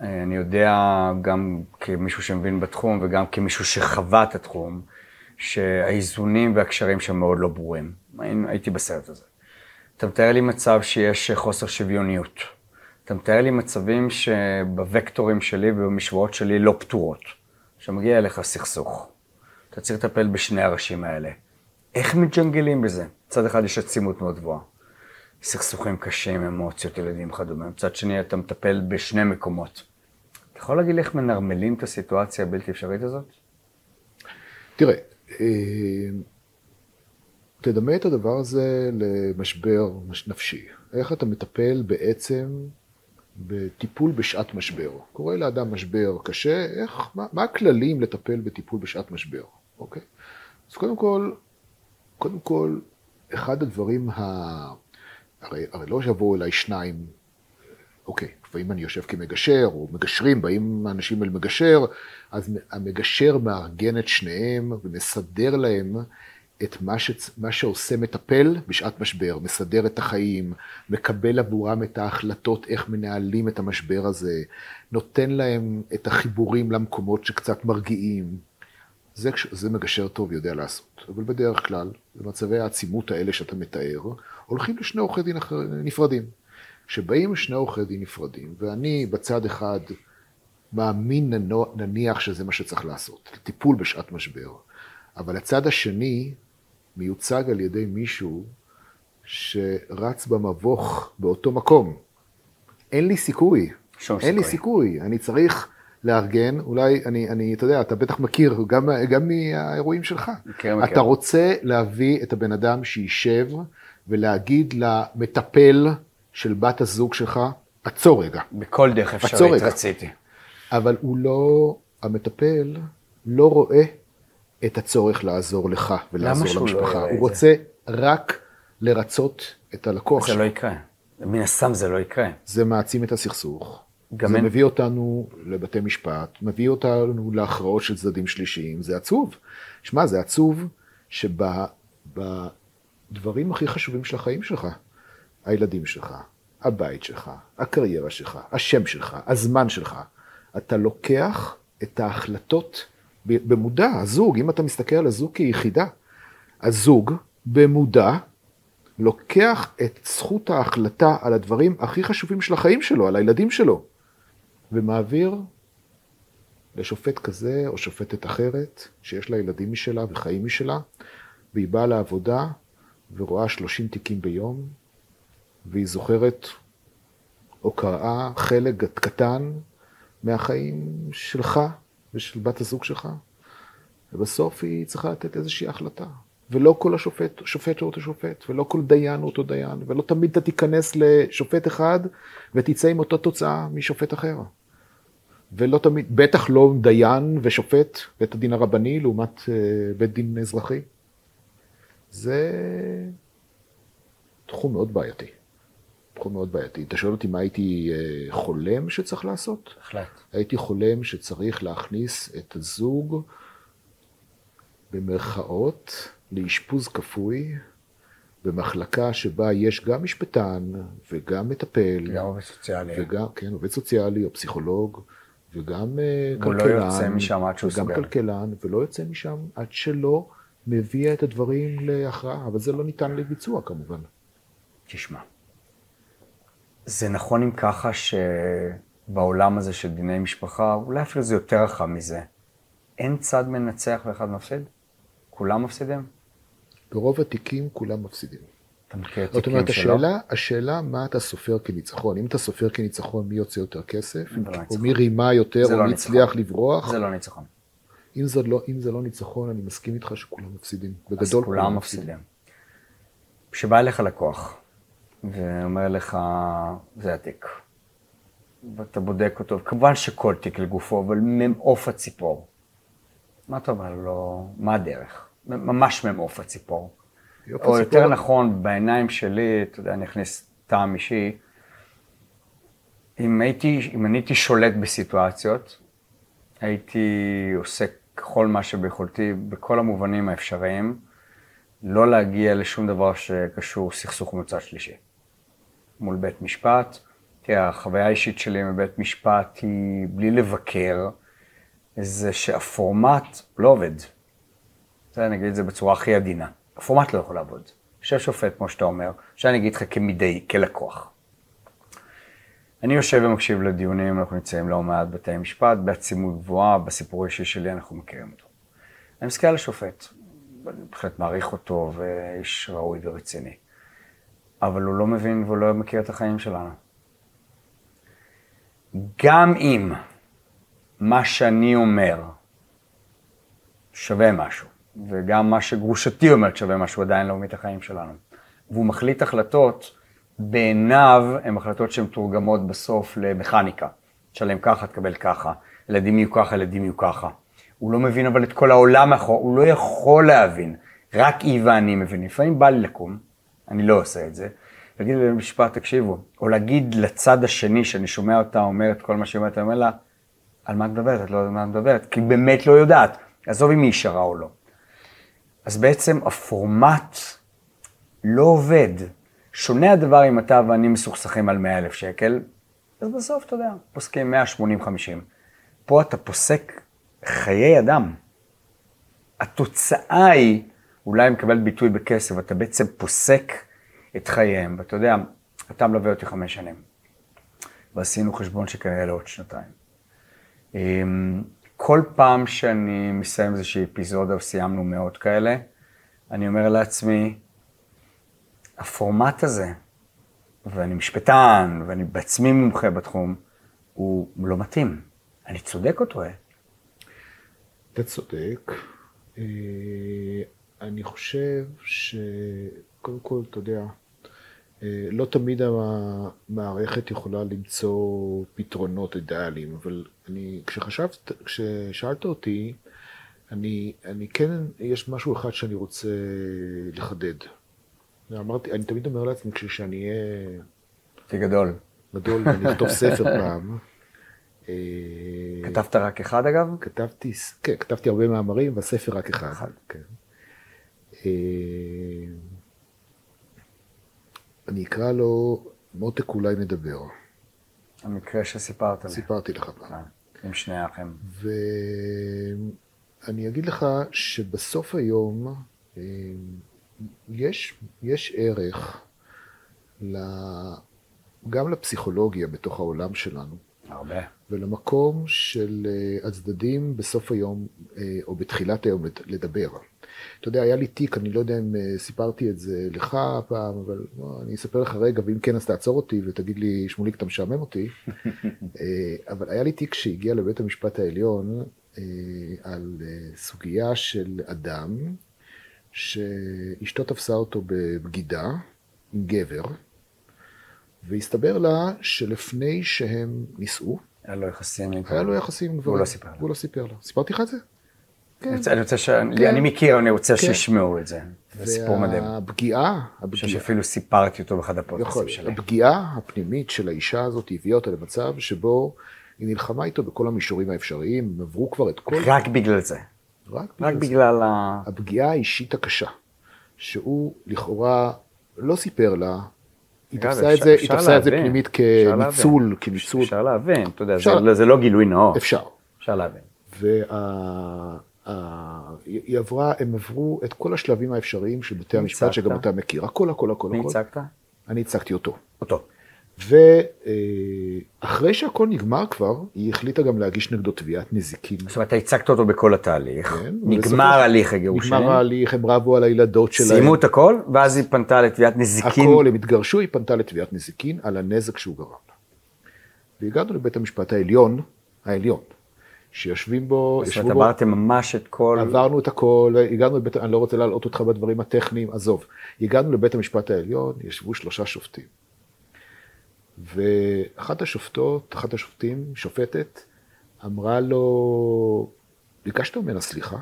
אני יודע גם כמישהו שמבין בתחום וגם כמישהו שחווה את התחום, שהאיזונים והקשרים שם מאוד לא ברורים. הייתי בסרט הזה. אתה מתאר לי מצב שיש חוסר שוויוניות. אתה מתאר לי מצבים שבווקטורים שלי ובמשוואות שלי לא פתורות. שמגיע אליך סכסוך. אתה צריך לטפל בשני הראשים האלה. איך מג'נגלים בזה? מצד אחד יש עצימות מאוד גבוהה. סכסוכים קשים, אמוציות, ילדים וכדומה. מצד שני, אתה מטפל בשני מקומות. אתה יכול להגיד איך מנרמלים את הסיטואציה הבלתי אפשרית הזאת? תראה, אה, תדמה את הדבר הזה למשבר נפשי. איך אתה מטפל בעצם בטיפול בשעת משבר. קורה לאדם משבר קשה, איך, מה, מה הכללים לטפל בטיפול בשעת משבר, אוקיי? אז קודם כל, קודם כל, אחד הדברים ה... הרי, הרי לא יבואו אליי שניים, אוקיי, ואם אני יושב כמגשר, או מגשרים, באים אנשים אל מגשר, אז המגשר מארגן את שניהם ומסדר להם את מה, ש... מה שעושה מטפל בשעת משבר, מסדר את החיים, מקבל עבורם את ההחלטות איך מנהלים את המשבר הזה, נותן להם את החיבורים למקומות שקצת מרגיעים. זה, זה מגשר טוב יודע לעשות, אבל בדרך כלל, במצבי העצימות האלה שאתה מתאר, הולכים לשני עורכי דין אחר, נפרדים. כשבאים שני עורכי דין נפרדים, ואני בצד אחד מאמין נניח שזה מה שצריך לעשות, טיפול בשעת משבר, אבל הצד השני מיוצג על ידי מישהו שרץ במבוך באותו מקום. אין לי סיכוי. אין סיכוי. לי סיכוי. אני צריך לארגן, אולי, אני, אני, אתה יודע, אתה בטח מכיר, גם, גם מהאירועים שלך. מכיר, מכיר. אתה רוצה להביא את הבן אדם שישב ולהגיד למטפל של בת הזוג שלך, עצור רגע. בכל דרך אפשרית. רציתי. אבל הוא לא, המטפל לא רואה את הצורך לעזור לך ולעזור לא למשפחה. את הוא זה? רוצה רק לרצות את הלקוח זה שלו. לא יקרה. מן הסתם זה לא יקרה. זה מעצים את הסכסוך. גם זה אין- מביא אותנו לבתי משפט, מביא אותנו להכרעות של צדדים שלישיים, זה עצוב. שמע, זה עצוב שבדברים הכי חשובים של החיים שלך, הילדים שלך, הבית שלך, הקריירה שלך, השם שלך, הזמן שלך, אתה לוקח את ההחלטות במודע, הזוג, אם אתה מסתכל על הזוג כיחידה, הזוג במודע לוקח את זכות ההחלטה על הדברים הכי חשובים של החיים שלו, על הילדים שלו, ומעביר לשופט כזה או שופטת אחרת, שיש לה ילדים משלה וחיים משלה, והיא באה לעבודה ורואה 30 תיקים ביום, והיא זוכרת או קראה חלק קטן מהחיים שלך ושל בת הזוג שלך, ובסוף היא צריכה לתת איזושהי החלטה. ולא כל השופט, שופט הוא אותו שופט, ולא כל דיין הוא אותו דיין, ולא תמיד אתה תיכנס לשופט אחד ותצא עם אותה תוצאה משופט אחר. ולא תמיד, בטח לא דיין ושופט, בית הדין הרבני לעומת אה, בית דין אזרחי. זה תחום מאוד בעייתי. תחום מאוד בעייתי. אתה שואל אותי מה הייתי אה, חולם שצריך לעשות? בהחלט. הייתי חולם שצריך להכניס את הזוג במרכאות לאשפוז כפוי במחלקה שבה יש גם משפטן וגם מטפל גם עובד סוציאלי. וגם, כן, עובד סוציאלי או פסיכולוג וגם אה, והוא לא כלכלן. יוצא משם עד שהוא סוגר. כלכלן, ולא יוצא משם עד שלא מביא את הדברים להכרעה, אבל זה לא ניתן לביצוע כמובן. תשמע, זה נכון אם ככה שבעולם הזה של דיני משפחה, אולי אפילו זה יותר רחב מזה. אין צד מנצח ואחד מפסיד? כולם מפסידים? ברוב התיקים כולם מפסידים. זאת אומרת? השאלה, השאלה מה אתה סופר כניצחון. אם אתה סופר כניצחון, מי יוצא יותר כסף, לא או. מי רימה יותר, או לא מי. הצליח לברוח. זה לא ניצחון. אם זה לא, אם זה לא ניצחון, אני מסכים איתך שכולם מפסידים. בגדול כולם מפסידים. כשבא אליך לקוח ואומר לך, זה התיק, ואתה בודק אותו, כמובן שכל תיק לגופו, אבל ממעוף הציפור. מה אתה אומר לו? מה הדרך? ממש ממעוף הציפור. או הסיפור- יותר נכון, בעיניים שלי, אתה יודע, אני אכניס טעם אישי, אם הייתי, אם אני הייתי שולט בסיטואציות, הייתי עושה כל מה שביכולתי, בכל המובנים האפשריים, לא להגיע לשום דבר שקשור סכסוך מצד שלישי. מול בית משפט, תראה, החוויה האישית שלי מבית משפט היא, בלי לבקר, זה שהפורמט לא עובד. זה, אני אגיד את זה בצורה הכי עדינה. הפורמט לא יכול לעבוד. יושב שופט, כמו שאתה אומר, שאני אגיד לך כמידי, כלקוח. אני יושב ומקשיב לדיונים, אנחנו נמצאים לא מעט בתי משפט, בעצימות גבוהה, בסיפור האישי שלי אנחנו מכירים אותו. אני מסתכל על השופט, אני בהחלט מעריך אותו, ואיש ראוי ורציני. אבל הוא לא מבין והוא לא מכיר את החיים שלנו. גם אם מה שאני אומר, שווה משהו. וגם מה שגרושתי אומרת שווה משהו עדיין לא מביא את החיים שלנו. והוא מחליט החלטות, בעיניו הן החלטות שהן מתורגמות בסוף למכניקה. תשלם ככה, תקבל ככה, ילדים יהיו ככה, ילדים יהיו ככה. הוא לא מבין אבל את כל העולם מאחור, הוא לא יכול להבין, רק היא ואני מבינים. לפעמים בא לי לקום, אני לא עושה את זה, להגיד לי במשפט, תקשיבו, או להגיד לצד השני, שאני שומע אותה אומרת כל מה שהיא אומרת, אני אומר לה, על מה את מדברת? את לא יודעת על מה את מדברת, כי היא באמת לא יודעת. עזוב אם היא ישרה או לא. אז בעצם הפורמט לא עובד. שונה הדבר אם אתה ואני מסוכסכים על 100 אלף שקל, אז בסוף, אתה יודע, פוסקים 180-50. פה אתה פוסק חיי אדם. התוצאה היא, אולי מקבל ביטוי בכסף, אתה בעצם פוסק את חייהם. ואתה יודע, אתה מלווה אותי חמש שנים, ועשינו חשבון שכאלה עוד שנתיים. כל פעם שאני מסיים איזושהי אפיזודה, וסיימנו מאות כאלה, אני אומר לעצמי, הפורמט הזה, ואני משפטן, ואני בעצמי מומחה בתחום, הוא לא מתאים. אני צודק או טועה? אתה צודק. אה, אני חושב שקודם כל, אתה יודע, לא תמיד המערכת יכולה למצוא פתרונות אידיאליים, אבל אני, כשחשבת, כששאלת אותי, אני, אני כן, יש משהו אחד שאני רוצה לחדד. אמרתי, אני תמיד אומר לעצמי, כשאני אהיה... כגדול. גדול, ואני אכתוב ספר *laughs* פעם. אה, כתבת רק אחד אגב? כתבתי, כן, כתבתי הרבה מאמרים, והספר רק אחד. אחד. כן. אה, אני אקרא לו מותק אולי נדבר. המקרה שסיפרת לי. סיפרתי לך פעם. עם שני האחים. ואני אגיד לך שבסוף היום אה, יש, יש ערך ל... גם לפסיכולוגיה בתוך העולם שלנו. הרבה. ולמקום של אה, הצדדים בסוף היום אה, או בתחילת היום לדבר. אתה יודע, היה לי תיק, אני לא יודע אם אה, סיפרתי את זה לך פעם, אבל אני אספר לך רגע, ואם כן אז תעצור אותי ותגיד לי, שמוליק, אתה משעמם אותי. *laughs* אבל היה לי תיק שהגיע לבית המשפט העליון על סוגיה של אדם שאשתו תפסה אותו בבגידה עם גבר, והסתבר לה שלפני שהם נישאו, היה לו יחסים עם היה לו יחסים עם גברים. והוא לא סיפר לה. והוא לא סיפר לה. סיפרתי לך את זה? כן. אני רוצה ש... כן. אני מכיר, אני רוצה כן. שישמעו את זה. זה סיפור מדהים. והפגיעה, אני חושב שאפילו סיפרתי אותו באחד הפודקאסטים שלי. הפגיעה הפנימית של האישה הזאת הביאה אותה למצב שבו היא נלחמה איתו בכל המישורים האפשריים, הם עברו כבר את כל... רק בגלל זה. רק בגלל, רק בגלל ה... הפגיעה האישית הקשה, שהוא לכאורה לא סיפר לה, היא תפסה את זה, היא תפסה את זה פנימית כניצול, כניצול. אפשר להבין, אתה יודע, זה לא גילוי נאות. אפשר. אפשר להבין. והיא עברה, הם עברו את כל השלבים האפשריים של בתי המשפט, שגם אתה מכיר. הכל, הכל, הכל. מי הצגת? אני הצגתי אותו. אותו. ואחרי שהכל נגמר כבר, היא החליטה גם להגיש נגדו תביעת נזיקין. זאת אומרת, אתה הצגת אותו בכל התהליך, כן, נגמר הליך הגירושין. נגמר ההליך, הם רבו על הילדות שלהם. סיימו את הכל, ואז היא פנתה לתביעת נזיקין. הכל, הם התגרשו, היא פנתה לתביעת נזיקין על הנזק שהוא גרם לה. והגענו לבית המשפט העליון, העליון, שיושבים בו, זאת אומרת, עברתם ממש את כל... עברנו את הכל, הגענו לבית, אני לא רוצה להלאות אותך בדברים הטכניים, עזוב. הגענו לבית המשפט העליון, ישבו שלושה שופטים. ואחת השופטות, אחת השופטים, שופטת, אמרה לו, ביקשת ממנה סליחה?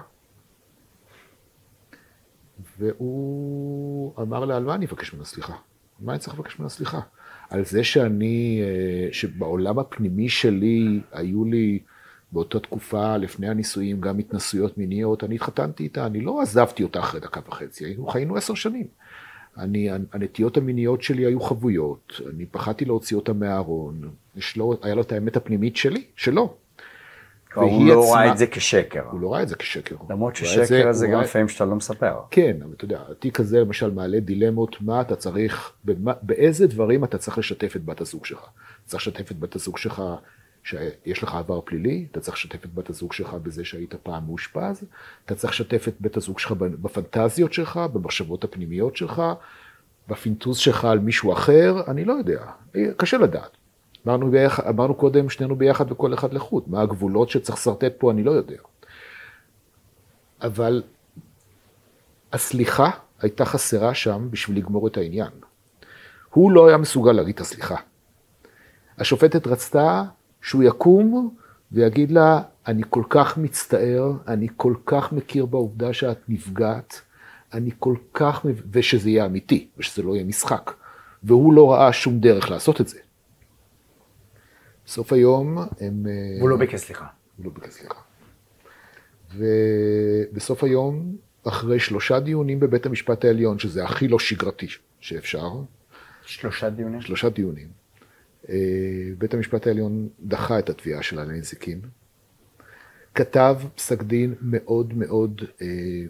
והוא אמר לה, על מה אני אבקש ממנה סליחה? על מה אני צריך לבקש ממנה סליחה? על זה שאני, אה, שבעולם הפנימי שלי היו לי באותה תקופה, לפני הנישואים, גם התנסויות מיניות, אני התחתנתי איתה, אני לא עזבתי אותה אחרי דקה וחצי, היינו חיינו עשר שנים. אני, הנטיות המיניות שלי היו חבויות, אני פחדתי להוציא אותה מהארון, לו, היה לו את האמת הפנימית שלי, שלו. הוא לא עצמה, ראה את זה כשקר. הוא לא ראה את זה כשקר. למרות ששקר זה גם לפעמים שאתה לא מספר. כן, אבל אתה יודע, התיק הזה למשל מעלה דילמות, מה אתה צריך, במה, באיזה דברים אתה צריך לשתף את בת הזוג שלך. צריך לשתף את בת הזוג שלך שיש לך עבר פלילי, אתה צריך לשתף את בת הזוג שלך בזה שהיית פעם מאושפז, אתה צריך לשתף את בית הזוג שלך בפנטזיות שלך, במחשבות הפנימיות שלך, בפינטוז שלך על מישהו אחר, אני לא יודע, קשה לדעת. אמרנו, ביחד, אמרנו קודם, שנינו ביחד וכל אחד לחוד, מה הגבולות שצריך לשרטט פה, אני לא יודע. אבל הסליחה הייתה חסרה שם בשביל לגמור את העניין. הוא לא היה מסוגל להגיד את הסליחה. השופטת רצתה שהוא יקום ויגיד לה, אני כל כך מצטער, אני כל כך מכיר בעובדה שאת נפגעת, אני כל כך, ושזה יהיה אמיתי, ושזה לא יהיה משחק. והוא לא ראה שום דרך לעשות את זה. בסוף היום הם... אה, הוא לא ביקש סליחה. הוא לא ביקש סליחה. ובסוף היום, אחרי שלושה דיונים בבית המשפט העליון, שזה הכי לא שגרתי שאפשר. שלושה דיונים? שלושה דיונים. אה, בית המשפט העליון דחה את התביעה של הנזיקין. כתב פסק דין מאוד מאוד אה,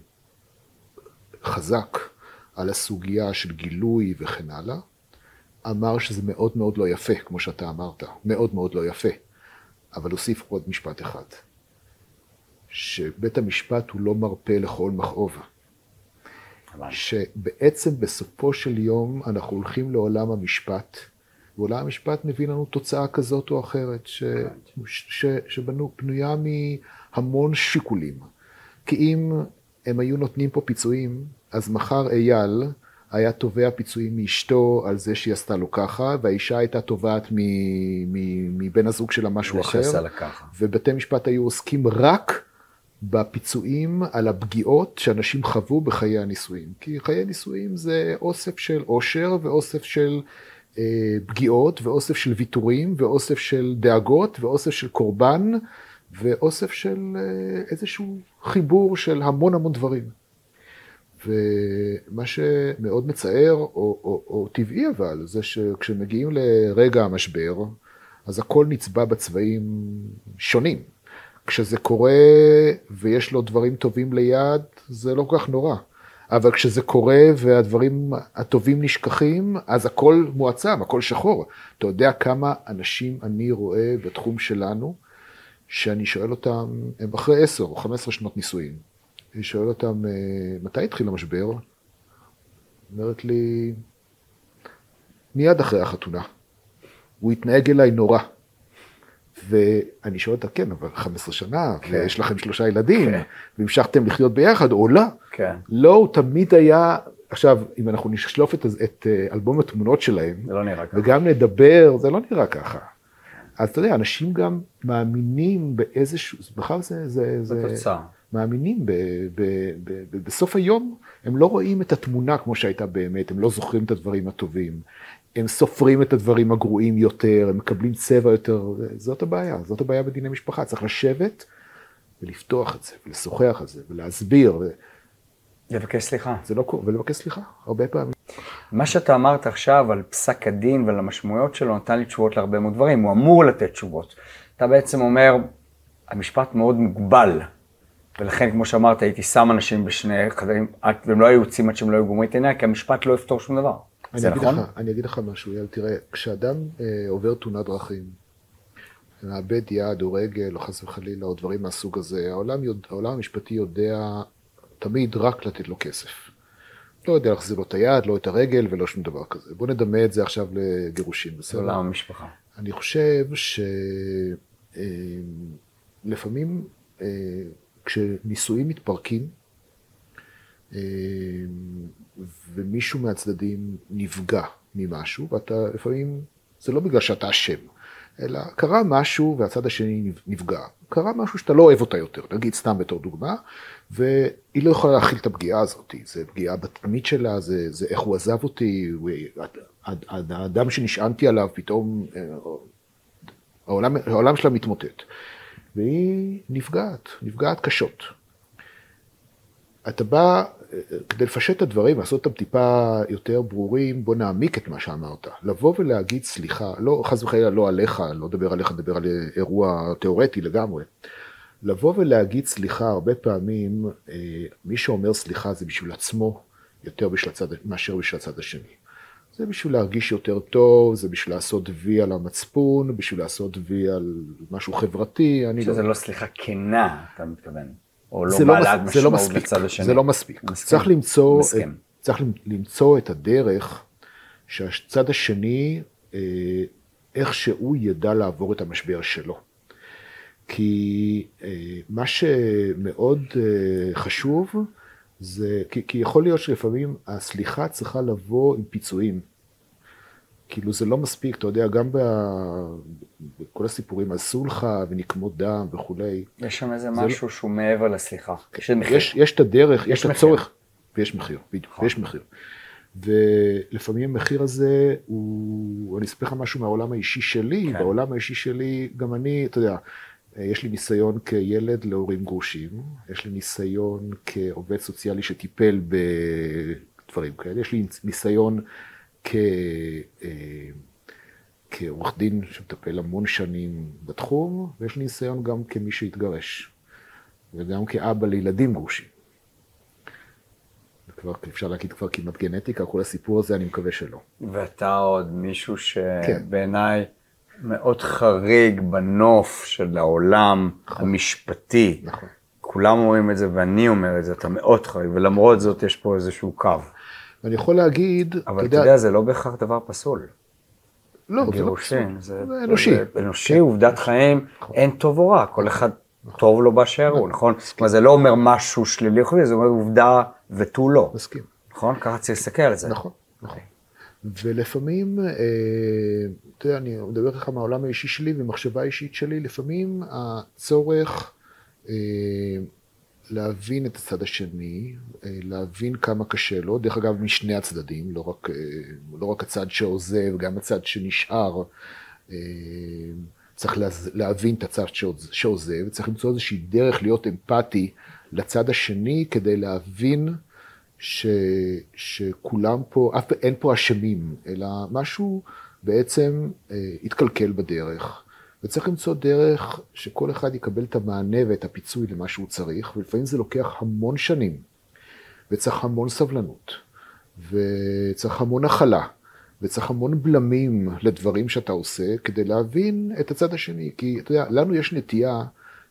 חזק על הסוגיה של גילוי וכן הלאה. אמר שזה מאוד מאוד לא יפה, כמו שאתה אמרת, מאוד מאוד לא יפה. אבל הוסיף עוד משפט אחד, שבית המשפט הוא לא מרפה לכל מכאוב. שבעצם בסופו של יום אנחנו הולכים לעולם המשפט, ועולם המשפט מביא לנו תוצאה כזאת או אחרת, ש, ש, שבנויה מהמון שיקולים. כי אם הם היו נותנים פה פיצויים, אז מחר אייל היה תובע פיצויים מאשתו על זה שהיא עשתה לו ככה, והאישה הייתה תובעת מבן הזוג שלה משהו אחר. ובתי משפט היו עוסקים רק בפיצויים על הפגיעות שאנשים חוו בחיי הנישואים. כי חיי נישואים זה אוסף של עושר ואוסף של פגיעות ואוסף של ויתורים ואוסף של דאגות ואוסף של קורבן ואוסף של אה, איזשהו חיבור של המון המון דברים. ומה שמאוד מצער, או, או, או טבעי אבל, זה שכשמגיעים לרגע המשבר, אז הכל נצבע בצבעים שונים. כשזה קורה ויש לו דברים טובים ליד, זה לא כל כך נורא. אבל כשזה קורה והדברים הטובים נשכחים, אז הכל מועצם, הכל שחור. אתה יודע כמה אנשים אני רואה בתחום שלנו, שאני שואל אותם, הם אחרי עשר או חמש עשרה שנות נישואים. אני שואל אותם, אה, מתי התחיל המשבר? אומרת לי, מיד אחרי החתונה. הוא התנהג אליי נורא. ואני שואל אותה, כן, אבל 15 שנה, כן. ויש לכם שלושה ילדים, כן. והמשכתם לחיות ביחד, או לא? כן. לא, הוא תמיד היה, עכשיו, אם אנחנו נשלוף את, את אה, אלבום התמונות שלהם, זה לא נראה ככה. וגם נדבר, זה לא נראה ככה. אז אתה יודע, אנשים גם מאמינים באיזשהו, בכלל זה... זה, זה תוצאה. מאמינים ב, ב, ב, ב, בסוף היום, הם לא רואים את התמונה כמו שהייתה באמת, הם לא זוכרים את הדברים הטובים, הם סופרים את הדברים הגרועים יותר, הם מקבלים צבע יותר, זאת הבעיה, זאת הבעיה בדיני משפחה, צריך לשבת ולפתוח את זה, ולשוחח על זה, ולהסביר. ו... לבקש סליחה. זה לא קורה, ולבקש סליחה, הרבה פעמים. מה שאתה אמרת עכשיו על פסק הדין ועל המשמעויות שלו, נתן לי תשובות להרבה מאוד דברים, הוא אמור לתת תשובות. אתה בעצם אומר, המשפט מאוד מוגבל. ולכן, כמו שאמרת, הייתי שם אנשים בשני חדרים, והם לא היו יוצאים עד שהם לא היו גומרים את העניין, כי המשפט לא יפתור שום דבר. זה נכון? לך, אני אגיד לך משהו, יאל, תראה, כשאדם אה, עובר תאונת דרכים, מאבד יד או רגל, או חס וחלילה, או דברים מהסוג הזה, העולם, יודע, העולם המשפטי יודע תמיד רק לתת לו כסף. לא יודע להחזיר לו את היד, לא את הרגל ולא שום דבר כזה. בוא נדמה את זה עכשיו לגירושים, בסדר? עולם המשפחה. אני חושב שלפעמים אה, אה, כשנישואים מתפרקים, אה, ומישהו מהצדדים נפגע ממשהו, ואתה לפעמים, זה לא בגלל שאתה אשם, אלא קרה משהו והצד השני נפגע. קרה משהו שאתה לא אוהב אותה יותר, נגיד סתם בתור דוגמה, והיא לא יכולה להכיל את הפגיעה הזאת, זה פגיעה בתדמית שלה, זה, זה איך הוא עזב אותי, האדם שנשענתי עליו פתאום, אה, העולם, העולם שלה מתמוטט. והיא נפגעת, נפגעת קשות. אתה בא, כדי לפשט את הדברים, לעשות אותם טיפה יותר ברורים, בוא נעמיק את מה שאמרת. לבוא ולהגיד סליחה, לא, חס וחלילה לא עליך, לא מדבר עליך, מדבר על אירוע תיאורטי לגמרי. לבוא ולהגיד סליחה, הרבה פעמים, אה, מי שאומר סליחה זה בשביל עצמו, יותר בשביל הצד, מאשר בשביל הצד השני. זה בשביל להרגיש יותר טוב, זה בשביל לעשות וי על המצפון, בשביל לעשות וי על משהו חברתי, לא... שזה לא סליחה כנה, אתה מתכוון. או לא בעלת לא משמעות לא בצד השני. זה לא מספיק. מסכים. צריך למצוא, מסכים. צריך למצוא את הדרך שהצד השני, אה, איך שהוא ידע לעבור את המשבר שלו. כי אה, מה שמאוד אה, חשוב זה, כי, כי יכול להיות שלפעמים הסליחה צריכה לבוא עם פיצויים. כאילו זה לא מספיק, אתה יודע, גם ב... בכל הסיפורים על סולחה ונקמות דם וכולי. יש שם איזה זה לא- משהו שהוא מעבר לסליחה. יש מחיר. יש, יש את הדרך, יש, יש את. הצורך, ויש מחיר, בדיוק, נכון. ויש מחיר. ולפעמים המחיר הזה הוא, אני אספר לך משהו מהעולם האישי שלי, כן. בעולם האישי שלי, גם אני, אתה יודע, יש לי ניסיון כילד להורים גרושים, יש לי ניסיון כעובד סוציאלי שטיפל בדברים כאלה, יש לי ניסיון כ... אה, כעורך דין שמטפל המון שנים בתחום, ויש לי ניסיון גם כמי שהתגרש, וגם כאבא לילדים גרושים. כבר, אפשר להגיד כבר כמעט גנטיקה, כל הסיפור הזה, אני מקווה שלא. ואתה עוד מישהו כן. שבעיניי מאוד חריג בנוף של העולם נכון. המשפטי. נכון. כולם אומרים את זה ואני אומר את זה, אתה מאוד חריג, ולמרות זאת יש פה איזשהו קו. ואני יכול להגיד, אבל אתה יודע, זה לא בהכרח דבר פסול. לא, זה לא פסול, זה אנושי. אנושי, כן. עובדת חיים, נכון. אין טוב או רע, כל אחד טוב לו באשר הוא, נכון? אומרת, זה לא אומר משהו שלילי, חיובי, זה אומר עובדה ותו לא, מסכים. נכון? ככה צריך להסתכל על זה. נכון, נכון. ולפעמים, אה, אתה יודע, אני מדבר איתך מהעולם האישי שלי ומחשבה האישית שלי, לפעמים הצורך אה, להבין את הצד השני, אה, להבין כמה קשה לו, דרך אגב, משני הצדדים, לא רק, אה, לא רק הצד שעוזב, גם הצד שנשאר. אה, צריך להבין את הצד שעוז- שעוזב, צריך למצוא איזושהי דרך להיות אמפתי לצד השני כדי להבין ש, שכולם פה, אף, אין פה אשמים, אלא משהו בעצם התקלקל בדרך, וצריך למצוא דרך שכל אחד יקבל את המענה ואת הפיצוי למה שהוא צריך, ולפעמים זה לוקח המון שנים, וצריך המון סבלנות, וצריך המון הכלה, וצריך המון בלמים לדברים שאתה עושה, כדי להבין את הצד השני, כי אתה יודע, לנו יש נטייה,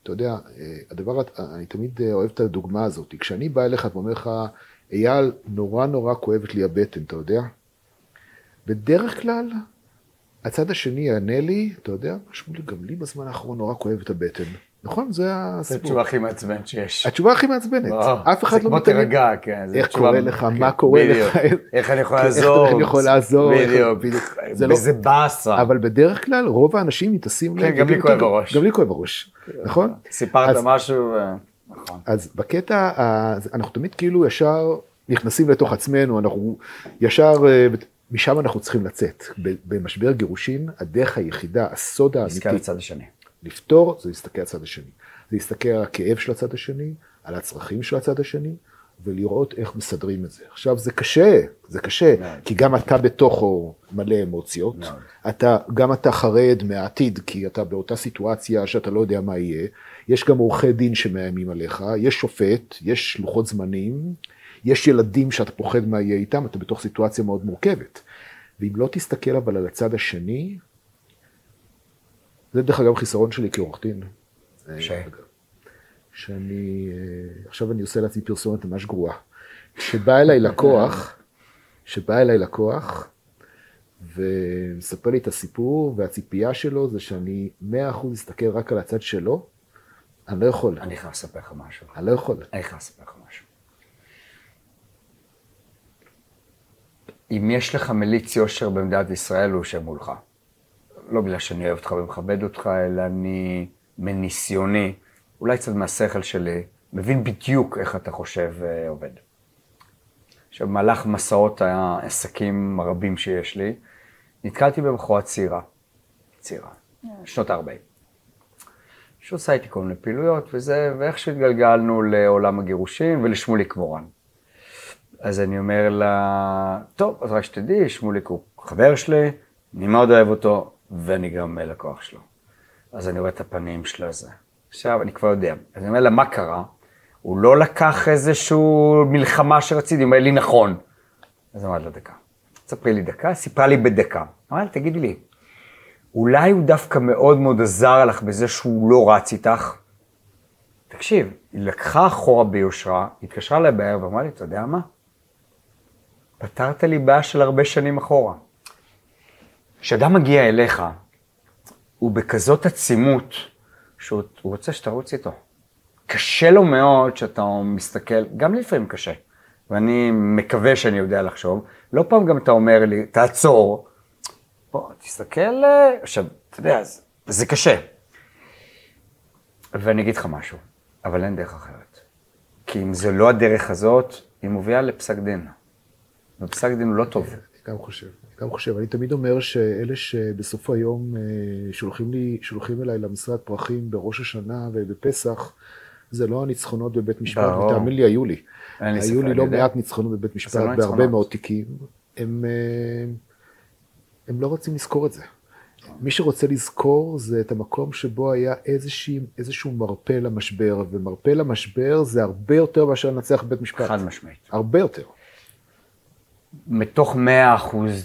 אתה יודע, אה, הדבר, אני תמיד אה, אוהב את הדוגמה הזאת, כשאני בא אליך ואומר לך, אייל, נורא נורא כואבת לי הבטן, אתה יודע? בדרך כלל, הצד השני יענה לי, אתה יודע, שמולי, גם לי בזמן האחרון נורא כואב את הבטן. נכון? זה זו הסיפור. התשובה הכי מעצבנת שיש. התשובה הכי מעצבנת. אף אחד לא זה כמו. תירגע, כן. איך קורה לך, כן, מה קורה. לך. איך אני יכול כן, לעזור. איך אני יכול לעזור, בדיוק. בדיוק. זה לא- וזה באסה. אבל בדרך כלל, רוב האנשים מתעשים... כן, גם לי כואב "טוב, הראש." גם לי כואב הראש, נכון? סיפרת אז- משהו, ו- נכון. אז בקטע, ה- אנחנו תמיד כאילו ישר נכנסים לתוך עצמנו, אנחנו ישר, אה, משם אנחנו צריכים לצאת. במשבר גירושין, הדרך היחידה, הסוד האמיתי, לצד השני. לפתור, זה להסתכל על הצד השני. זה להסתכל על הכאב של הצד השני, על הצרכים של הצד השני, ולראות איך מסדרים את זה. עכשיו, זה קשה, זה קשה, מאוד. כי גם אתה בתוכו מלא אמוציות. מאוד. אתה, גם אתה חרד מהעתיד, כי אתה באותה סיטואציה שאתה לא יודע מה יהיה. יש גם עורכי דין שמאיימים עליך, יש שופט, יש לוחות זמנים, יש ילדים שאתה פוחד מה יהיה איתם, אתה בתוך סיטואציה מאוד מורכבת. ואם לא תסתכל אבל על הצד השני, זה דרך אגב חיסרון שלי כעורך דין. ש? שאני, אה, עכשיו אני עושה לעצמי פרסומת ממש גרועה. שבא אליי לקוח, שבא אליי לקוח, ומספר לי את הסיפור, והציפייה שלו זה שאני מאה אחוז אסתכל רק על הצד שלו, אני לא יכול, אני חייב לספר לך משהו. אני לא יכול. אני חייב לספר לך משהו. אם יש לך מליץ יושר במדינת ישראל, הוא יושב מולך. לא בגלל שאני אוהב אותך ומכבד אותך, אלא אני, מניסיוני, אולי קצת מהשכל שלי, מבין בדיוק איך אתה חושב ועובד. עכשיו, במהלך מסעות העסקים הרבים שיש לי, נתקלתי בבחורה צעירה, צעירה, שנות ה-40. שעושה איתי כל מיני פעילויות וזה, ואיכשהו התגלגלנו לעולם הגירושין ולשמוליק מורן. אז אני אומר לה, טוב, אז רק שתדעי, שמוליק הוא חבר שלי, אני מאוד אוהב אותו, ואני גם לקוח שלו. אז אני רואה את הפנים שלו זה. עכשיו, אני כבר יודע. אז אני אומר לה, מה קרה? הוא לא לקח איזושהי מלחמה שרציתי, הוא אומר לי, נכון. אז אמרתי לה, דקה. ספרי לי דקה, סיפרה לי בדקה. אמרתי תגידי לי, אולי הוא דווקא מאוד מאוד עזר לך בזה שהוא לא רץ איתך? תקשיב, היא לקחה אחורה ביושרה, התקשרה אליי בערב ואמרה לי, אתה יודע מה? פתרת לי בעיה של הרבה שנים אחורה. כשאדם מגיע אליך, הוא בכזאת עצימות, שהוא רוצה שתרוץ איתו. קשה לו מאוד שאתה מסתכל, גם לפעמים קשה, ואני מקווה שאני יודע לחשוב. לא פעם גם אתה אומר לי, תעצור, בוא, תסתכל, אה, עכשיו, אתה יודע, זה, זה קשה. ואני אגיד לך משהו, אבל אין דרך אחרת. כי אם זה לא הדרך הזאת, היא מובילה לפסק דין. ופסק דין הוא לא טוב. אני גם חושב, אני גם חושב. אני תמיד אומר שאלה שבסוף היום אה, שולחים, לי, שולחים אליי למשרד פרחים בראש השנה ובפסח, זה לא הניצחונות בבית משפט, ברור. ותאמין לי, היו לי. היו לי לא יודע. מעט ניצחונות בבית משפט, לא בהרבה. מאוד תיקים. הם, אה, הם לא רוצים לזכור את זה. מי שרוצה לזכור זה את המקום שבו היה איזושהי, איזשהו מרפא למשבר, ומרפא למשבר זה הרבה יותר מאשר לנצח בבית משפט. חד משמעית. הרבה יותר. מתוך 100%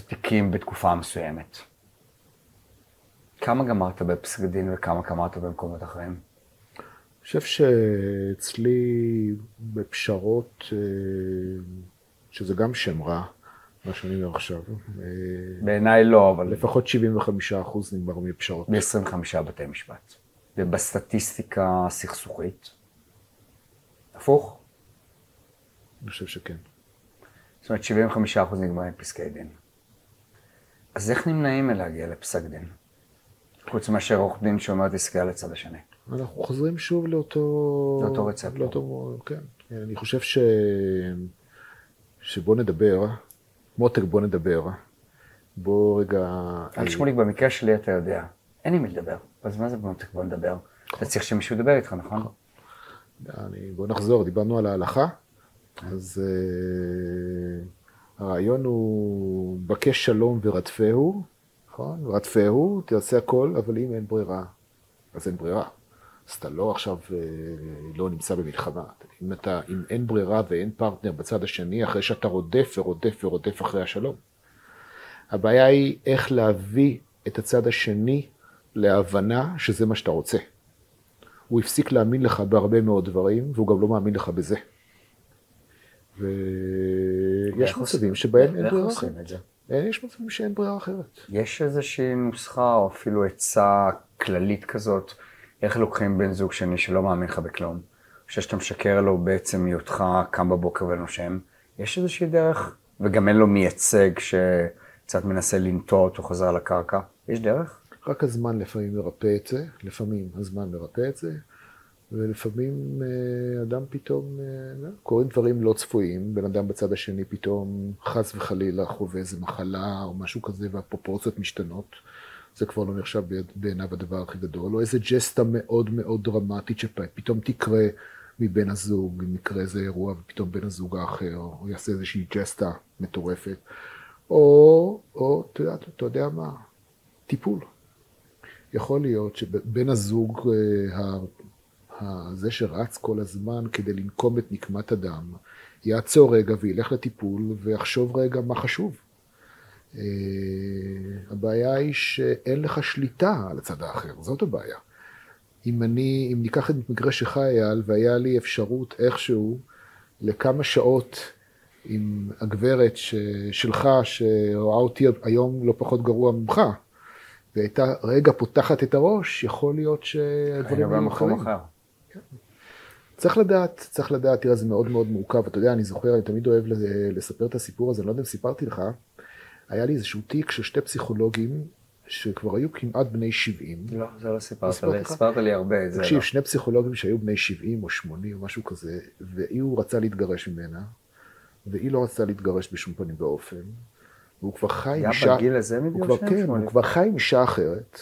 תיקים בתקופה מסוימת, כמה גמרת בפסק דין וכמה גמרת במקומות אחרים? אני חושב שאצלי בפשרות, אה, שזה גם שם רע, מה שאני אומר עכשיו, אה, בעיניי לא, אבל לפחות 75% נגמר מפשרות. ב-25 בתי משפט. ובסטטיסטיקה הסכסוכית, הפוך. אני חושב שכן. זאת אומרת, 75% נגמרים פסקי דין. אז איך נמנעים מלהגיע לפסק דין? חוץ מאשר עורך דין שאומר תסתכל על הצד השני. אנחנו חוזרים שוב לאותו... לאותו רצפט. לאותו, כן. אני חושב ש... שבוא נדבר, מותק בוא נדבר. בוא רגע... רק שמוליק, במקרה שלי אתה יודע, אין עם מי לדבר. אז מה זה במותק בוא נדבר? אתה צריך שמישהו ידבר איתך, נכון? אני, בוא נחזור, דיברנו על ההלכה. אז uh, הרעיון הוא בקש שלום ורדפהו, נכון? רדפהו, תעשה הכל, אבל אם אין ברירה, אז אין ברירה. אז אתה לא עכשיו uh, לא נמצא במלחמה. אם, אתה, אם אין ברירה ואין פרטנר בצד השני, אחרי שאתה רודף ורודף ורודף אחרי השלום. הבעיה היא איך להביא את הצד השני להבנה שזה מה שאתה רוצה. הוא הפסיק להאמין לך בהרבה מאוד דברים, והוא גם לא מאמין לך בזה. ויש מצבים שבהם אין ברירה אחרת. יש מצבים שאין ברירה אחרת. יש איזושהי נוסחה או אפילו עצה כללית כזאת, איך לוקחים בן זוג שני שלא מאמין לך בכלום, חושב שאתה משקר לו בעצם היותך קם בבוקר ונושם, יש איזושהי דרך, וגם אין לו מייצג שקצת מנסה לנטוע אותו חזרה לקרקע, יש דרך? רק הזמן לפעמים מרפא את זה, לפעמים הזמן מרפא את זה, ולפעמים אה, אדם פתאום, אה, קורים דברים לא צפויים, בן אדם בצד השני פתאום חס וחלילה חווה איזה מחלה או משהו כזה והפרופורציות משתנות. זה כבר לא נחשב בעיניו הדבר הכי גדול, או איזה ג'סטה מאוד מאוד דרמטית שפתאום תקרה מבן הזוג, אם יקרה איזה אירוע ופתאום בן הזוג האחר, או יעשה איזושהי ג'סטה מטורפת, או, או, אתה יודע, אתה יודע מה, טיפול. יכול להיות שבן הזוג, זה שרץ כל הזמן כדי לנקום את נקמת הדם, יעצור רגע וילך לטיפול ויחשוב רגע מה חשוב. אה, הבעיה היא שאין לך שליטה על הצד האחר, זאת הבעיה. אם אני, אם ניקח את מקרה שלך אייל, והיה לי אפשרות איכשהו לכמה שעות עם הגברת ש, שלך, שרואה אותי היום לא פחות גרוע ממך, והייתה רגע פותחת את הראש, יכול להיות שהדברים היו אחרים. צריך לדעת, צריך לדעת, תראה, זה מאוד מאוד מורכב. אתה יודע, אני זוכר, אני תמיד אוהב לספר את הסיפור הזה, אני לא יודע אם סיפרתי לך, היה לי איזשהו תיק של שתי פסיכולוגים, שכבר היו כמעט בני 70. לא, זה לא סיפרת לי? סיפרת לי הרבה, את זה תקשיב, לא. שני פסיכולוגים שהיו בני 70 או 80 או משהו כזה, והיא רצה להתגרש ממנה, והיא לא רצתה להתגרש בשום פנים ואופן, והוא כבר חי עם אישה... בגיל הזה הוא מגיל כבר, שם, כן, שמוליק? הוא כבר חי עם אישה אחרת,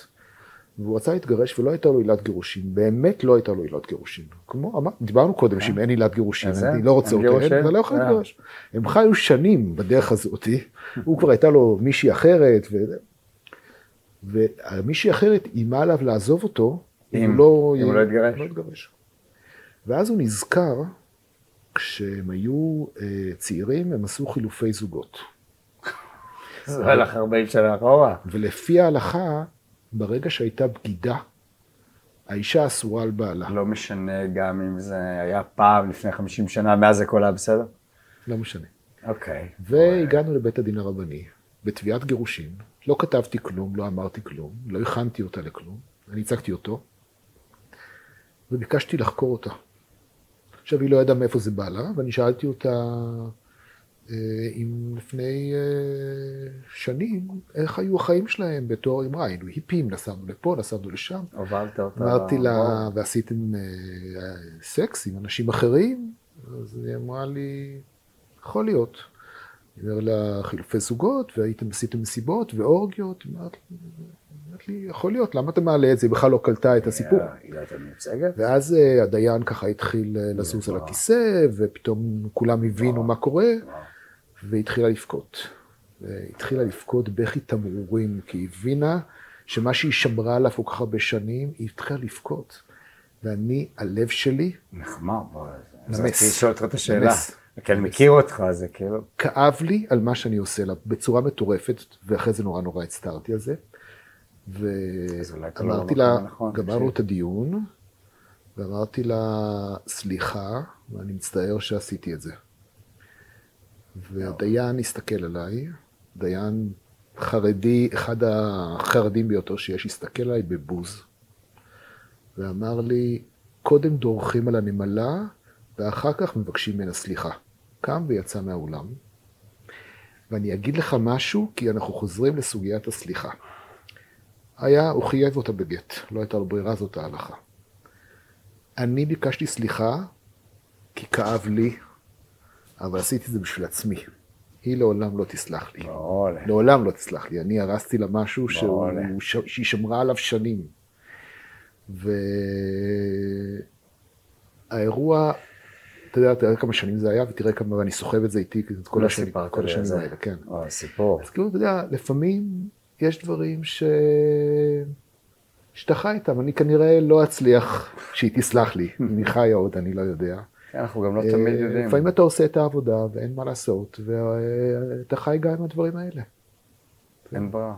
והוא רצה להתגרש ולא הייתה לו עילת גירושין, באמת לא הייתה לו עילת גירושין. כמו, אמר, דיברנו קודם שאם אין עילת גירושין, אז זה, אני לא רוצה אותה? אתה לא יכול אה. להתגרש. הם חיו שנים בדרך הזאתי, הוא כבר הייתה לו מישהי אחרת. ומישהי אחרת איימה עליו לעזוב אותו, אם- הוא לא, לא יתגרש. לא יתגרש. ואז הוא נזכר, כשהם היו אה, צעירים, הם עשו חילופי זוגות. זה הלך 40 שנה אחורה. ולפי ההלכה, ברגע שהייתה בגידה, האישה אסורה על בעלה. לא משנה גם אם זה היה פעם לפני 50 שנה, מאז הכל היה בסדר? לא משנה. אוקיי. והגענו לבית הדין הרבני, בתביעת גירושין. לא כתבתי כלום, לא אמרתי כלום, לא הכנתי אותה לכלום, אני הצגתי אותו. וביקשתי לחקור אותה. עכשיו, היא לא ידעה מאיפה זה בא לה, ואני שאלתי אותה אם לפני אה, שנים, איך היו החיים שלהם בתור אמרה, היינו היפים, נסענו לפה, נסענו לשם. הובלת אותה. אמרתי לה. ועשיתם אה, סקס עם אנשים אחרים? אז היא אמרה לי, יכול להיות. אני אומר לה, חילופי זוגות, והייתם עשיתם מסיבות ואורגיות? היא אמרת לי, יכול להיות, למה אתה מעלה את זה? היא בכלל לא קלטה את הסיפור. היא לא הייתה מיוצגת? ואז אה, הדיין ככה התחיל אה, לזוז על. הכיסא, ופתאום כולם הבינו. מה קורה. והתחילה לבכות. והתחילה לבכות בכי תמרורים, כי היא הבינה שמה שהיא שמרה עליו כל כך הרבה שנים, היא התחילה לבכות. ואני, הלב שלי, נחמד, בוא, אז נמס. רציתי לשאול אותך את השאלה. נמס. כי אני מכיר אותך, זה כאילו... כאב לי על מה שאני עושה לה, בצורה מטורפת, ואחרי זה נורא נורא הצטערתי על זה. לא ואמרתי במקום לה, הנכון, גמרנו. את הדיון, ואמרתי לה, סליחה, ואני מצטער שעשיתי את זה. והדיין הסתכל עליי, דיין חרדי, אחד החרדים ביותר שיש, הסתכל עליי בבוז, ואמר לי, קודם דורכים על הנמלה, ואחר כך מבקשים ממנה סליחה. קם ויצא מהאולם. ואני אגיד לך משהו, כי אנחנו חוזרים לסוגיית הסליחה. היה, הוא חייב אותה בגט, לא הייתה לו ברירה, זאת ההלכה. אני ביקשתי סליחה, כי כאב לי, אבל עשיתי את זה בשביל עצמי. היא לעולם לא תסלח לי. מעולה. לעולם לא תסלח לי. אני הרסתי לה משהו. ש... שהיא שמרה עליו שנים. והאירוע, אתה יודע, תראה כמה שנים זה היה, ותראה כמה, ואני סוחב את זה איתי, את כל לא השנים, כל השנים זה. האלה, כן. וואו, סיפור. אז כאילו, אתה יודע, לפעמים יש דברים ש... שאתה חי איתם, אני כנראה לא אצליח שהיא תסלח לי, *laughs* אם היא חיה עוד, אני לא יודע. אנחנו גם לא תמיד אה, יודעים. לפעמים אתה עושה את העבודה ואין מה לעשות, ואתה חי גם עם הדברים האלה. אין ברירה.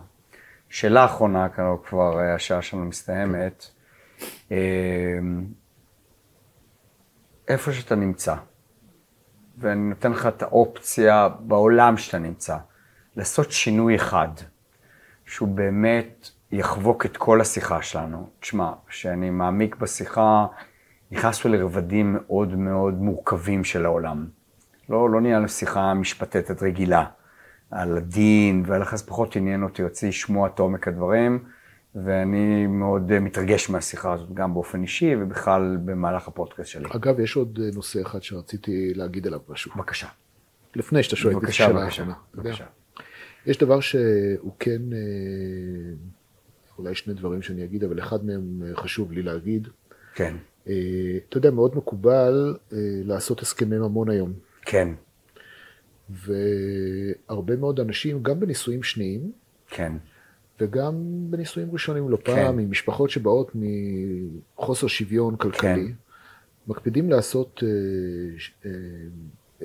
שאלה אחרונה, כאן כבר אה, השעה שלנו מסתיימת. אה, איפה שאתה נמצא, ואני נותן לך את האופציה בעולם שאתה נמצא, לעשות שינוי אחד, שהוא באמת יחבוק את כל השיחה שלנו. תשמע, כשאני מעמיק בשיחה, נכנסנו לרבדים מאוד מאוד מורכבים של העולם. לא, לא ניהלנו שיחה משפטטת רגילה על הדין, ולכן זה פחות עניין אותי, יוצא לשמוע את עומק הדברים, ואני מאוד אה, מתרגש מהשיחה הזאת, גם באופן אישי ובכלל במהלך הפודקאסט שלי. אגב, יש עוד אה, נושא אחד שרציתי להגיד עליו משהו. בבקשה. לפני שאתה שואל את השאלה בבקשה, האחרונה. בבקשה. יש דבר שהוא כן, אה, אולי שני דברים שאני אגיד, אבל אחד מהם חשוב לי להגיד. כן, אתה יודע, מאוד מקובל אה, לעשות הסכמי ממון היום. כן, והרבה מאוד אנשים, גם בנישואים שניים, כן, וגם בנישואים ראשונים לא כן. פעם, עם משפחות שבאות מחוסר שוויון כלכלי, כן. מקפידים לעשות אה, אה,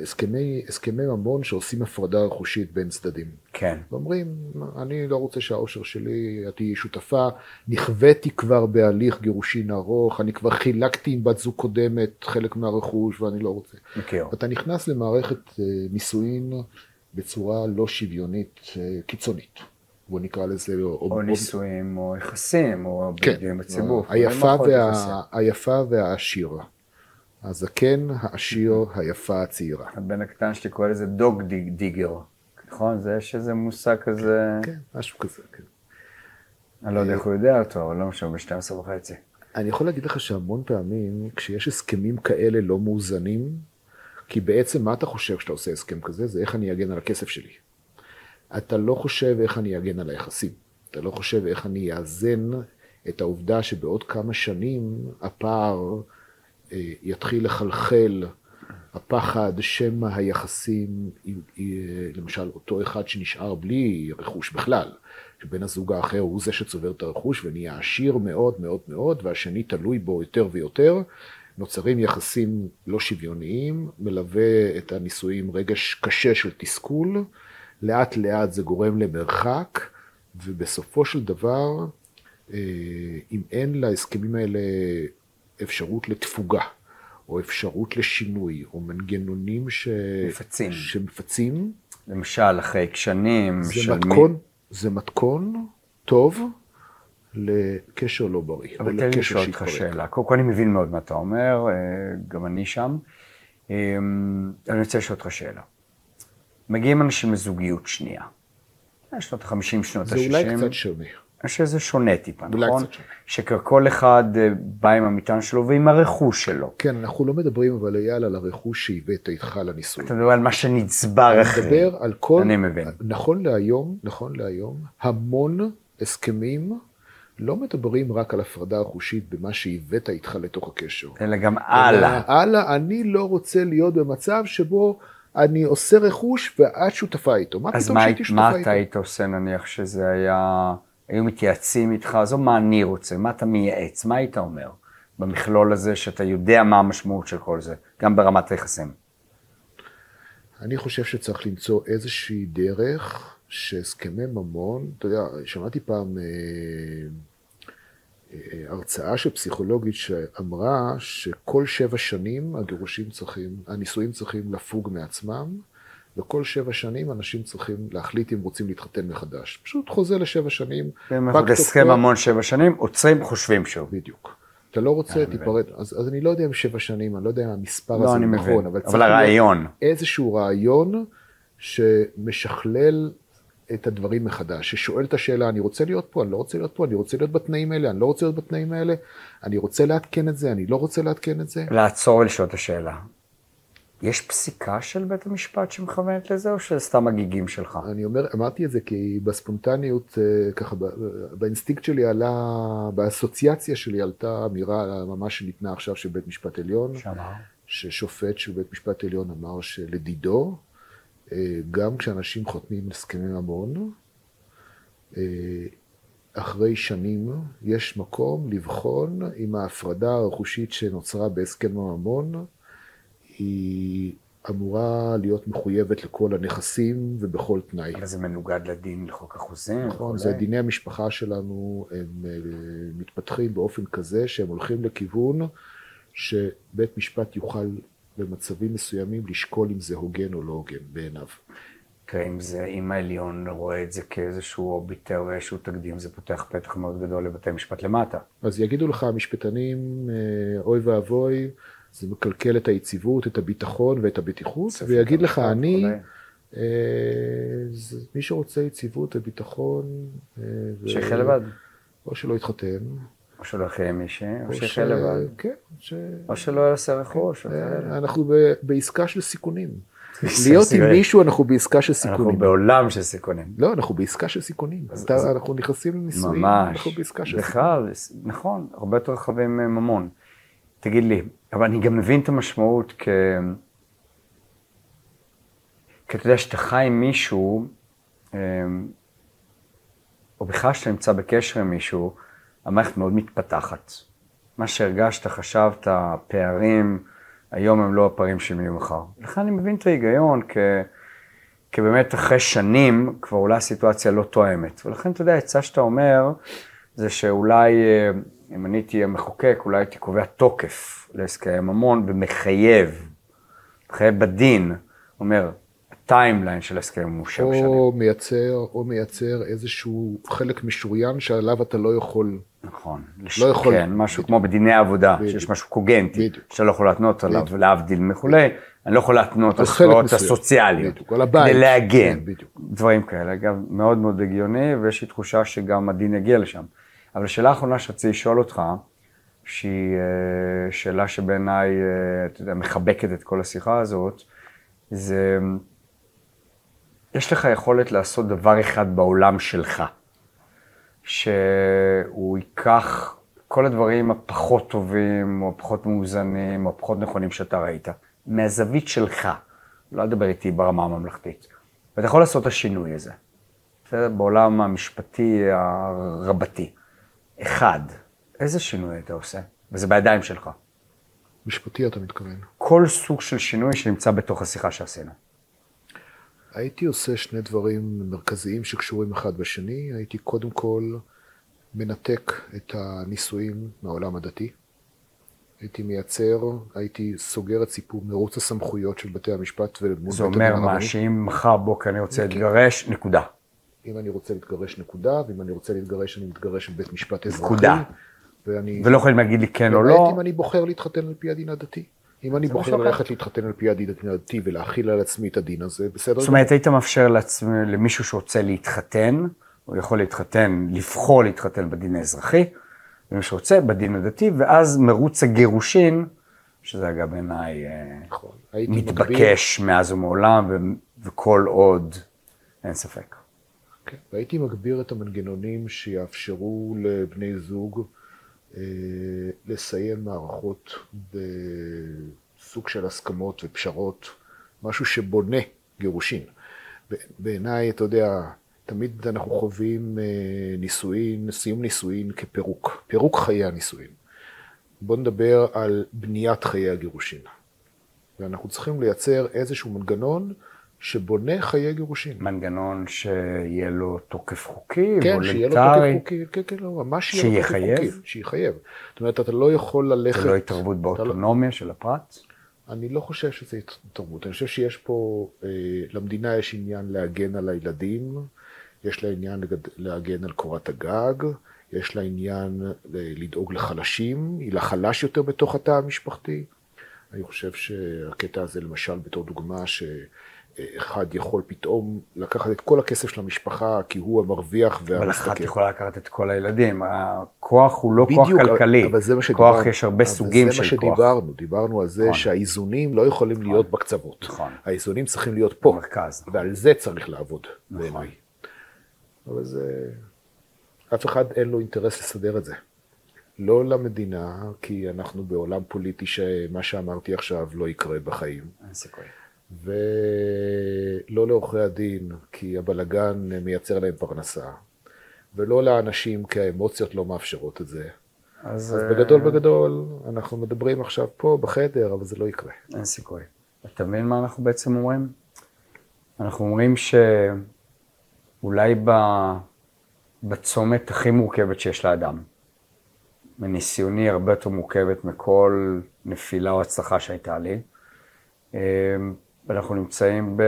הסכמי, הסכמי ממון שעושים הפרדה רכושית בין צדדים. כן, ואומרים, אני לא רוצה שהאושר שלי, את תהיי שותפה, נכוויתי כבר בהליך גירושין ארוך, אני כבר חילקתי עם בת זוג קודמת חלק מהרכוש ואני לא רוצה. מכיר. אתה נכנס למערכת אה, נישואין בצורה לא שוויונית אה, קיצונית. בוא נקרא לזה, או נישואים, או יחסים, או כן, בידועים בציבור. היפה, וה... היפה והעשיר. הזקן, העשיר, היפה, הצעירה. הבן הקטן שלי קורא לזה דוג דיג, דיגר, נכון? זה יש איזה מושג כזה, כן, משהו כזה, כן. אני לא יודע איך הוא יודע אותו, אבל לא משנה, ב-12 וחצי. אני יכול להגיד לך שהמון פעמים, כשיש הסכמים כאלה לא מאוזנים, כי בעצם מה אתה חושב כשאתה עושה הסכם כזה? זה איך אני אגן על הכסף שלי. אתה לא חושב איך אני אגן על היחסים. אתה לא חושב איך אני אאזן את העובדה שבעוד כמה שנים הפער יתחיל לחלחל, הפחד שמא היחסים, אה, למשל אותו אחד שנשאר בלי רכוש בכלל, שבן הזוג האחר הוא זה שצובר את הרכוש ונהיה עשיר מאוד מאוד מאוד, והשני תלוי בו יותר ויותר, נוצרים יחסים לא שוויוניים, מלווה את הנישואים רגש קשה של תסכול, לאט לאט זה גורם למרחק, ובסופו של דבר, אה, אם אין להסכמים האלה אפשרות לתפוגה, או אפשרות לשינוי, או מנגנונים ש... מפצים. שמפצים, למשל, אחרי שנים זה של מי- מתכון, זה מתכון טוב לקשר לא בריא. אבל תן לי לשאול אותך. שאלה. קודם כל אני מבין מאוד מה אתה אומר, אה, גם אני שם. אה, אני רוצה לשאול אותך שאלה. מגיעים אנשים לזוגיות שנייה. שנות ה-50, שנות ה-60. זה אולי קצת שונה. אני חושב שזה שונה טיפה, נכון? שכל אחד אה, בא עם המטען שלו ועם הרכוש שלו. כן, אנחנו לא מדברים אבל אייל על הרכוש שהבאת איתך לניסוי. אתה מדבר על מה שנצבר אני אחרי. מדבר על כל... אני מבין. נכון להיום, נכון להיום, המון הסכמים לא מדברים רק על הפרדה רכושית במה שהבאת איתך לתוך הקשר. אלא גם הלאה. הלאה, אני לא רוצה להיות במצב שבו אני עושה רכוש ואת שותפה איתו. מה אז פתאום מה, שהייתי מה שותפה אתה איתו? היית עושה נניח שזה היה, היו מתייעצים איתך, עזוב מה אני רוצה, מה אתה מייעץ, מה היית אומר במכלול הזה שאתה יודע מה המשמעות של כל זה, גם ברמת היחסים. אני חושב שצריך למצוא איזושהי דרך שהסכמי ממון, אתה יודע, שמעתי פעם אה, אה, הרצאה של פסיכולוגית שאמרה שכל שבע שנים הגירושים צריכים, הנישואים צריכים לפוג מעצמם, וכל שבע שנים אנשים צריכים להחליט אם רוצים להתחתן מחדש. פשוט חוזה לשבע שנים. אם פג אנחנו הסכם תוקפו. המון שבע שנים, עוצרים, חושבים שוב. בדיוק. אתה לא רוצה, אני תיפרד, אז, אז אני לא יודע אם שבע שנים, אני לא יודע אם המספר לא, הזה הוא מבין, נכון, אבל, אבל הרעיון. איזשהו רעיון שמשכלל את הדברים מחדש, ששואל את השאלה, אני רוצה להיות פה, אני לא רוצה להיות פה, אני רוצה להיות בתנאים האלה, אני לא רוצה להיות בתנאים האלה, אני רוצה לעדכן את זה, אני לא רוצה לעדכן את זה. לעצור ולשאול את השאלה. יש פסיקה של בית המשפט שמכוונת לזה, או שזה סתם הגיגים שלך? אני אומר, אמרתי את זה כי בספונטניות, אה, ככה, באינסטינקט שלי עלה, באסוציאציה שלי עלתה אמירה ממש שניתנה עכשיו של בית משפט עליון, שאמר. ששופט של בית משפט עליון אמר שלדידו, אה, גם כשאנשים חותמים הסכמי ממון, אה, אחרי שנים יש מקום לבחון אם ההפרדה הרכושית שנוצרה בהסכם הממון היא אמורה להיות מחויבת לכל הנכסים ובכל תנאי. אבל זה מנוגד לדין לחוק החוזים. נכון. זה דיני המשפחה שלנו, הם אה, מתפתחים באופן כזה שהם הולכים לכיוון שבית משפט יוכל במצבים מסוימים לשקול אם זה הוגן או לא הוגן בעיניו. תראה, אם זה, אם העליון רואה את זה כאיזשהו אוביטר ואיזשהו תקדים, זה פותח פתח מאוד גדול לבתי משפט למטה. אז יגידו לך המשפטנים, אה, אוי ואבוי, זה מקלקל את היציבות, את הביטחון ואת הבטיחות, ויגיד לך, אני. אה, מי שרוצה יציבות וביטחון, אה, שיחיה לבד. או שלא יתחתן, או שלא יחיה עם מישהי, או שיחיה לבד. כן, ש... או שלא יעשה רכוש. אה, אנחנו ב- בעסקה של סיכונים. *laughs* להיות עם מישהו, אנחנו בעסקה של אנחנו סיכונים. בעולם של סיכונים. לא, אנחנו בעסקה של סיכונים. אנחנו נכנסים לנישואים. אנחנו בעסקה של סיכונים. בכלל, נכון, הרבה יותר רחבים ממון. תגיד לי, אבל אני גם מבין את המשמעות כ... כי אתה יודע, שאתה חי עם מישהו, אמ, או בכלל שאתה נמצא בקשר עם מישהו, המערכת מאוד מתפתחת. מה שהרגשת, חשבת, הפערים, היום הם לא הפערים שהם יהיו מחר. לכן אני מבין את ההיגיון, כ... כי באמת אחרי שנים כבר אולי הסיטואציה לא תואמת. ולכן אתה יודע, העצה שאתה אומר, זה שאולי, אה, אם אני הייתי המחוקק, אולי הייתי קובע תוקף להסכם ממון ומחייב, מחייב בדין, אומר, הטיימליין של ההסכם הוא שבע שנים. או מייצר, או מייצר איזשהו חלק משוריין שעליו אתה לא יכול, נכון. לא יכול- כן, משהו בדיוק. כמו בדיני עבודה, בדיוק. שיש משהו קוגנטי, בדיוק. שאתה לא יכול להתנות עליו, בדיוק. להבדיל מכולי, אני לא יכול להתנות על על חלק זכויות מסוים. הסוציאליות. בדיוק, על הבית. כדי להגן. כן, בדיוק. דברים כאלה, אגב, מאוד מאוד הגיוני, ויש לי תחושה שגם הדין יגיע לשם. אבל השאלה האחרונה שרציתי לשאול אותך, שהיא אה, שאלה שבעיניי, אה, אתה יודע, מחבקת את כל השיחה הזאת, זה, יש לך יכולת לעשות דבר אחד בעולם שלך, שהוא ייקח כל הדברים הפחות טובים, או הפחות מאוזנים, או הפחות נכונים שאתה ראית, מהזווית שלך, לא לדבר איתי ברמה הממלכתית, ואתה יכול לעשות את השינוי הזה. בסדר? בעולם המשפטי הרבתי. אחד, איזה שינוי אתה עושה? וזה בידיים שלך. משפטי אתה מתכוון. כל סוג של שינוי שנמצא בתוך השיחה שעשינו. הייתי עושה שני דברים מרכזיים שקשורים אחד בשני. הייתי קודם כל מנתק את הנישואים מהעולם הדתי. הייתי מייצר, הייתי סוגר את סיפור מרוץ הסמכויות של בתי המשפט ומול זה בית הדין אומר מה, הרבני. שאם מחר בוקר אני רוצה להתגרש, נקודה. אם אני רוצה להתגרש נקודה, ואם אני רוצה להתגרש אני מתגרש בבית משפט אזרחי. נקודה. ואני... ולא יכולים להגיד לי כן או לא. אם אני בוחר להתחתן על פי הדין הדתי. אם אני בוחר. ללכת להתחתן על פי הדין הדתי ולהכיל על עצמי את הדין הזה, בסדר זאת אומרת, היית מאפשר לעצמי, למישהו שרוצה להתחתן, הוא יכול להתחתן, לבחור להתחתן בדין האזרחי, ומי שרוצה בדין הדתי, ואז מרוץ הגירושין, שזה אגב בעיניי אה, נכון. מתבקש מאז ומעולם, וכל עוד, אין ספק. כן, והייתי מגביר את המנגנונים שיאפשרו לבני זוג אה, לסיים מערכות בסוג של הסכמות ופשרות, משהו שבונה גירושין. בעיניי, אתה יודע, תמיד אנחנו חווים אה, נישואין, סיום נישואין כפירוק, פירוק חיי הנישואין. בואו נדבר על בניית חיי הגירושין. ואנחנו צריכים לייצר איזשהו מנגנון שבונה חיי גירושין. מנגנון שיהיה לו תוקף חוקי, כן, שיהיה לו תוקף חוקי, כן, כן, לא, ממש שיהיה לו תוקף שיחייב? חוקי, שיחייב. זאת אומרת, אתה לא יכול ללכת... זה לא התערבות באוטונומיה של הפרט. אני לא חושב שזה התערבות, אני חושב שיש פה, אה, למדינה יש עניין להגן על הילדים, יש לה עניין להגן על קורת הגג, יש לה עניין אה, לדאוג לחלשים, היא לחלש יותר בתוך התא המשפחתי. אני חושב שהקטע הזה, למשל, בתור דוגמה, שאחד יכול פתאום לקחת את כל הכסף של המשפחה, כי הוא המרוויח אבל אחת. יכולה לקחת את כל הילדים. הכוח הוא לא כוח בדיוק, אבל- כלכלי. אבל זה מה כוח שדיברנו. יש הרבה סוגים זה מה של כוח. שדיברנו, דיברנו על זה נכון. שהאיזונים לא יכולים להיות בקצוות. נכון. האיזונים צריכים להיות פה, במרכז. ועל זה צריך לעבוד, נכון. בעיניי. אבל זה... אף אחד אין לו אינטרס לסדר את זה. לא למדינה, כי אנחנו בעולם פוליטי שמה שאמרתי עכשיו לא יקרה בחיים. אין סיכוי. ולא לעורכי הדין, כי הבלגן מייצר להם פרנסה. ולא לאנשים, כי האמוציות לא מאפשרות את זה. אז, אז אה, בגדול בגדול, אנחנו מדברים עכשיו פה בחדר, אבל זה לא יקרה. אין סיכוי. אתה מבין מה אנחנו בעצם אומרים? אנחנו אומרים שאולי ב... בצומת הכי מורכבת שיש לאדם, מניסיוני הרבה יותר מורכבת מכל נפילה או הצלחה שהייתה לי, אה, אנחנו נמצאים ב...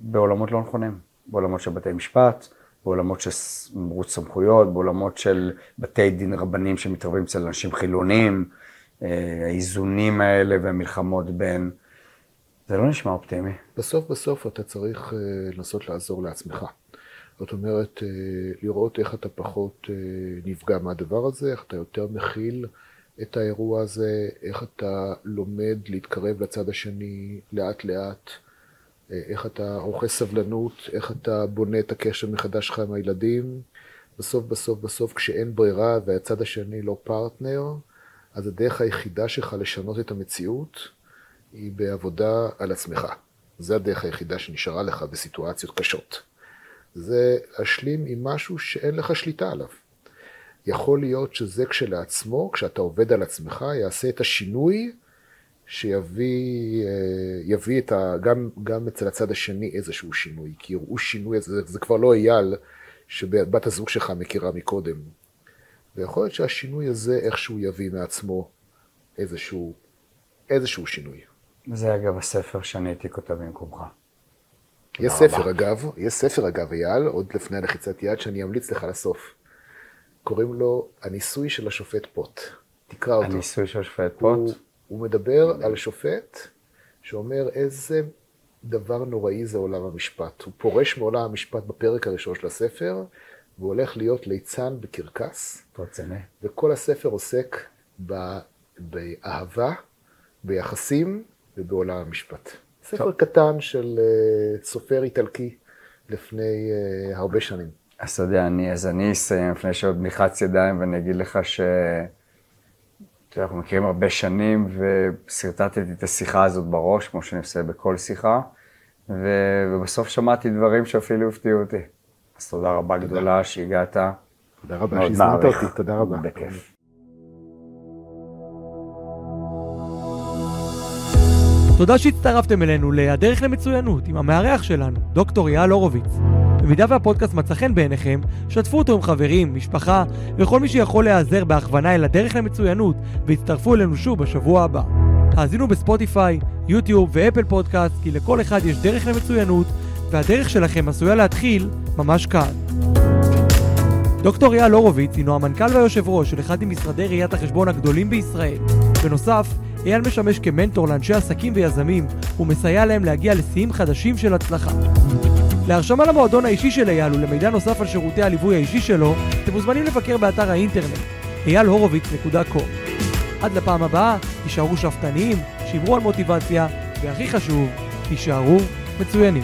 בעולמות לא נכונים, בעולמות של בתי משפט, בעולמות של מרוץ סמכויות, בעולמות של בתי דין רבניים שמתערבים אצל אנשים חילונים, אה, האיזונים האלה והמלחמות בין... זה לא נשמע אופטימי. בסוף בסוף אתה צריך אה, לנסות לעזור לעצמך. זאת אומרת, אה, לראות איך אתה פחות נפגע מהדבר הזה, איך אתה יותר מכיל את האירוע הזה, איך אתה לומד להתקרב לצד השני לאט לאט, אה, איך אתה רוכש סבלנות, איך אתה בונה את הקשר מחדש שלך עם הילדים. בסוף בסוף בסוף כשאין ברירה והצד השני לא פרטנר, אז הדרך היחידה שלך לשנות את המציאות היא בעבודה על עצמך. זה הדרך היחידה שנשארה לך בסיטואציות קשות. זה להשלים עם משהו שאין לך שליטה עליו. יכול להיות שזה כשלעצמו, כשאתה עובד על עצמך, יעשה את השינוי שיביא אה, את ה, גם, גם אצל הצד השני איזשהו שינוי, כי יראו שינוי, זה, זה כבר לא אייל שבת הזוג שלך מכירה מקודם. ויכול להיות שהשינוי הזה איכשהו יביא מעצמו איזשהו, איזשהו שינוי. זה אגב הספר שאני הייתי כותב במקומך. יש ספר. אגב, יש ספר אגב, אייל, עוד לפני הלחיצת יד, שאני אמליץ לך לסוף. קוראים לו הניסוי של השופט פוט. תקרא אותו. הניסוי של שופט הוא, פוט. הוא מדבר על שופט שאומר איזה דבר נוראי זה עולם המשפט. הוא פורש מעולם המשפט בפרק הראשון של הספר, והוא הולך להיות ליצן בקרקס, רציני? וכל הספר עוסק ב, באהבה, ביחסים ובעולם המשפט. ספר טוב. קטן של אה, סופר איטלקי לפני אה, הרבה שנים. אז אתה יודע, אני, אז אני אסיים לפני שעוד נלחץ ידיים ואני אגיד לך ש... אתה יודע, אנחנו מכירים הרבה שנים ושרטטתי את השיחה הזאת בראש, כמו שאני עושה בכל שיחה, ו... ובסוף שמעתי דברים שאפילו הפתיעו אותי. אז תודה רבה גדולה שהגעת. תודה רבה שהזמנת. אותי, תודה רבה. בכיף. תודה שהצטרפתם אלינו ל"הדרך למצוינות" עם המארח שלנו, דוקטור אייל הורוביץ. במידה והפודקאסט מצא חן בעיניכם, שתפו אותו עם חברים, משפחה וכל מי שיכול להיעזר בהכוונה אל הדרך למצוינות והצטרפו אלינו שוב בשבוע הבא. האזינו בספוטיפיי, יוטיוב ואפל פודקאסט כי לכל אחד יש דרך למצוינות והדרך שלכם עשויה להתחיל ממש כאן. דוקטור אייל הורוביץ הינו המנכ"ל והיושב ראש של אחד ממשרדי ראיית החשבון הגדולים בישראל. בנוסף, אייל משמש כמנטור לאנשי עסקים ויזמים ומסייע להם להגיע לשיאים חדשים של הצלחה. להרשמה למועדון האישי של אייל ולמידע נוסף על שירותי הליווי האישי שלו, אתם מוזמנים לבקר באתר האינטרנט אייל-הורוביץ.com. עד לפעם הבאה, תישארו שאפתניים, שמרו על מוטיבציה, והכי חשוב, תישארו מצוינים.